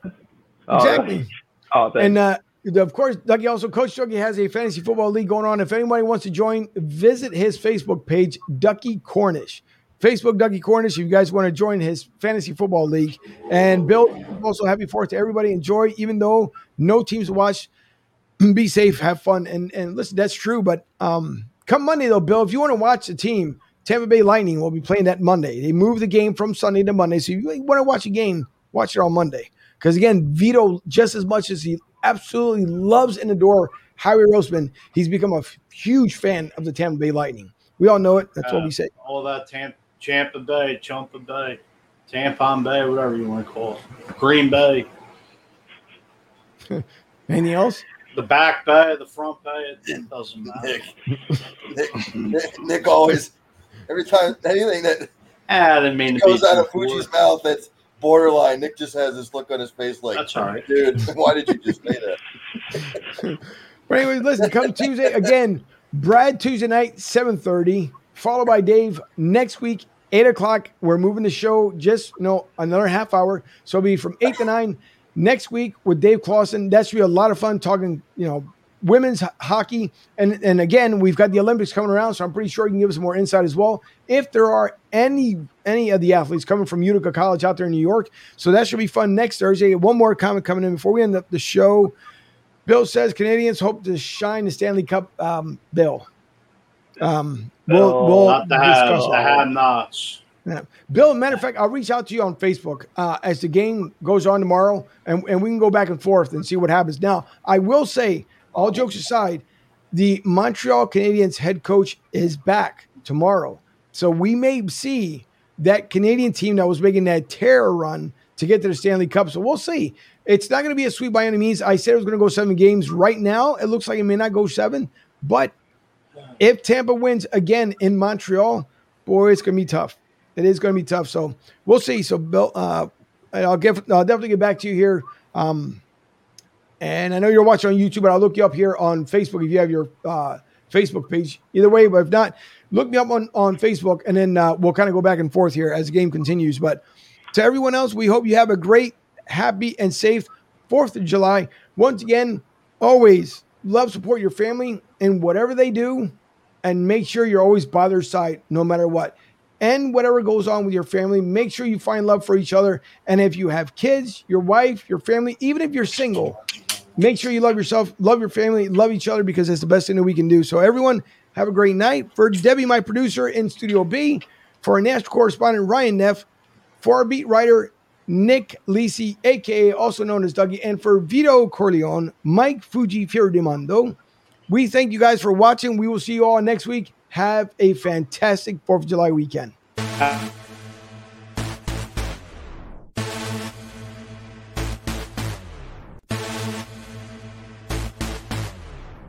Oh, Exactly. Oh, thanks. And uh, of course, Dougie also, Coach Dougie has a fantasy football league going on. If anybody wants to join, visit his Facebook page, Ducky Cornish. Facebook, Dougie Cornish, if you guys want to join his fantasy football league. And Bill, also happy fourth to everybody. Enjoy, even though no teams watch. Be safe, have fun, and and listen. That's true, but um, come Monday though, Bill, if you want to watch the team, Tampa Bay Lightning will be playing that Monday. They moved the game from Sunday to Monday, so if you want to watch a game, watch it on Monday. Because again, Vito, just as much as he absolutely loves and adore Howie Roseman, he's become a f- huge fan of the Tampa Bay Lightning. We all know it. That's what we say. All that Tampa, Champa Bay, Champa Bay, Tampon Bay, whatever you want to call it. Green Bay, Anything else? the back bay, the front bay, it, it doesn't matter. Nick, Nick, Nick, Nick always, every time anything that Ah, I didn't mean to goes be out of too Fuji's mouth that's borderline, Nick just has this look on his face like, That's all right. dude, why did you just say that? But anyways, listen, come Tuesday again. Brad Tuesday night, seven thirty, followed by Dave next week, eight o'clock. We're moving the show just you know another half hour, so it'll be from eight to nine next week with Dave Clausen. That should be a lot of fun talking. You know. Women's hockey, and and again, we've got the Olympics coming around, so I'm pretty sure you can give us more insight as well. If there are any any of the athletes coming from Utica College out there in New York, so that should be fun next Thursday. One more comment coming in before we end up the show. Bill says Canadiens hope to shine the Stanley Cup. Um, Bill, um, we'll, Bill, we'll Not the discuss have, the have nots. Yeah. Bill, matter of fact, I'll reach out to you on Facebook uh, as the game goes on tomorrow, and, and we can go back and forth and see what happens. Now, I will say, all jokes aside, the Montreal Canadiens head coach is back tomorrow, so we may see that Canadian team that was making that terror run to get to the Stanley Cup. So we'll see. It's not going to be a sweep by any means. I said it was going to go seven games. Right now, it looks like it may not go seven, but if Tampa wins again in Montreal, boy, it's going to be tough. It is going to be tough. So we'll see. So Bill, uh, I'll give, I'll definitely get back to you here. Um, and I know you're watching on YouTube, but I'll look you up here on Facebook if you have your uh, Facebook page. Either way, but if not, look me up on on Facebook, and then uh, we'll kind of go back and forth here as the game continues. But to everyone else, we hope you have a great, happy, and safe Fourth of July. Once again, always love support your family in whatever they do, and make sure you're always by their side no matter what. And whatever goes on with your family, make sure you find love for each other. And if you have kids, your wife, your family, even if you're single, make sure you love yourself, love your family, love each other because it's the best thing that we can do. So, everyone, have a great night. For Debbie, my producer in Studio B, for our national correspondent, Ryan Neff, for our beat writer, Nick Lisi, aka also known as Dougie, and for Vito Corleone, Mike Fuji Fiordimondo. We thank you guys for watching. We will see you all next week. Have a fantastic 4th of July weekend. Uh,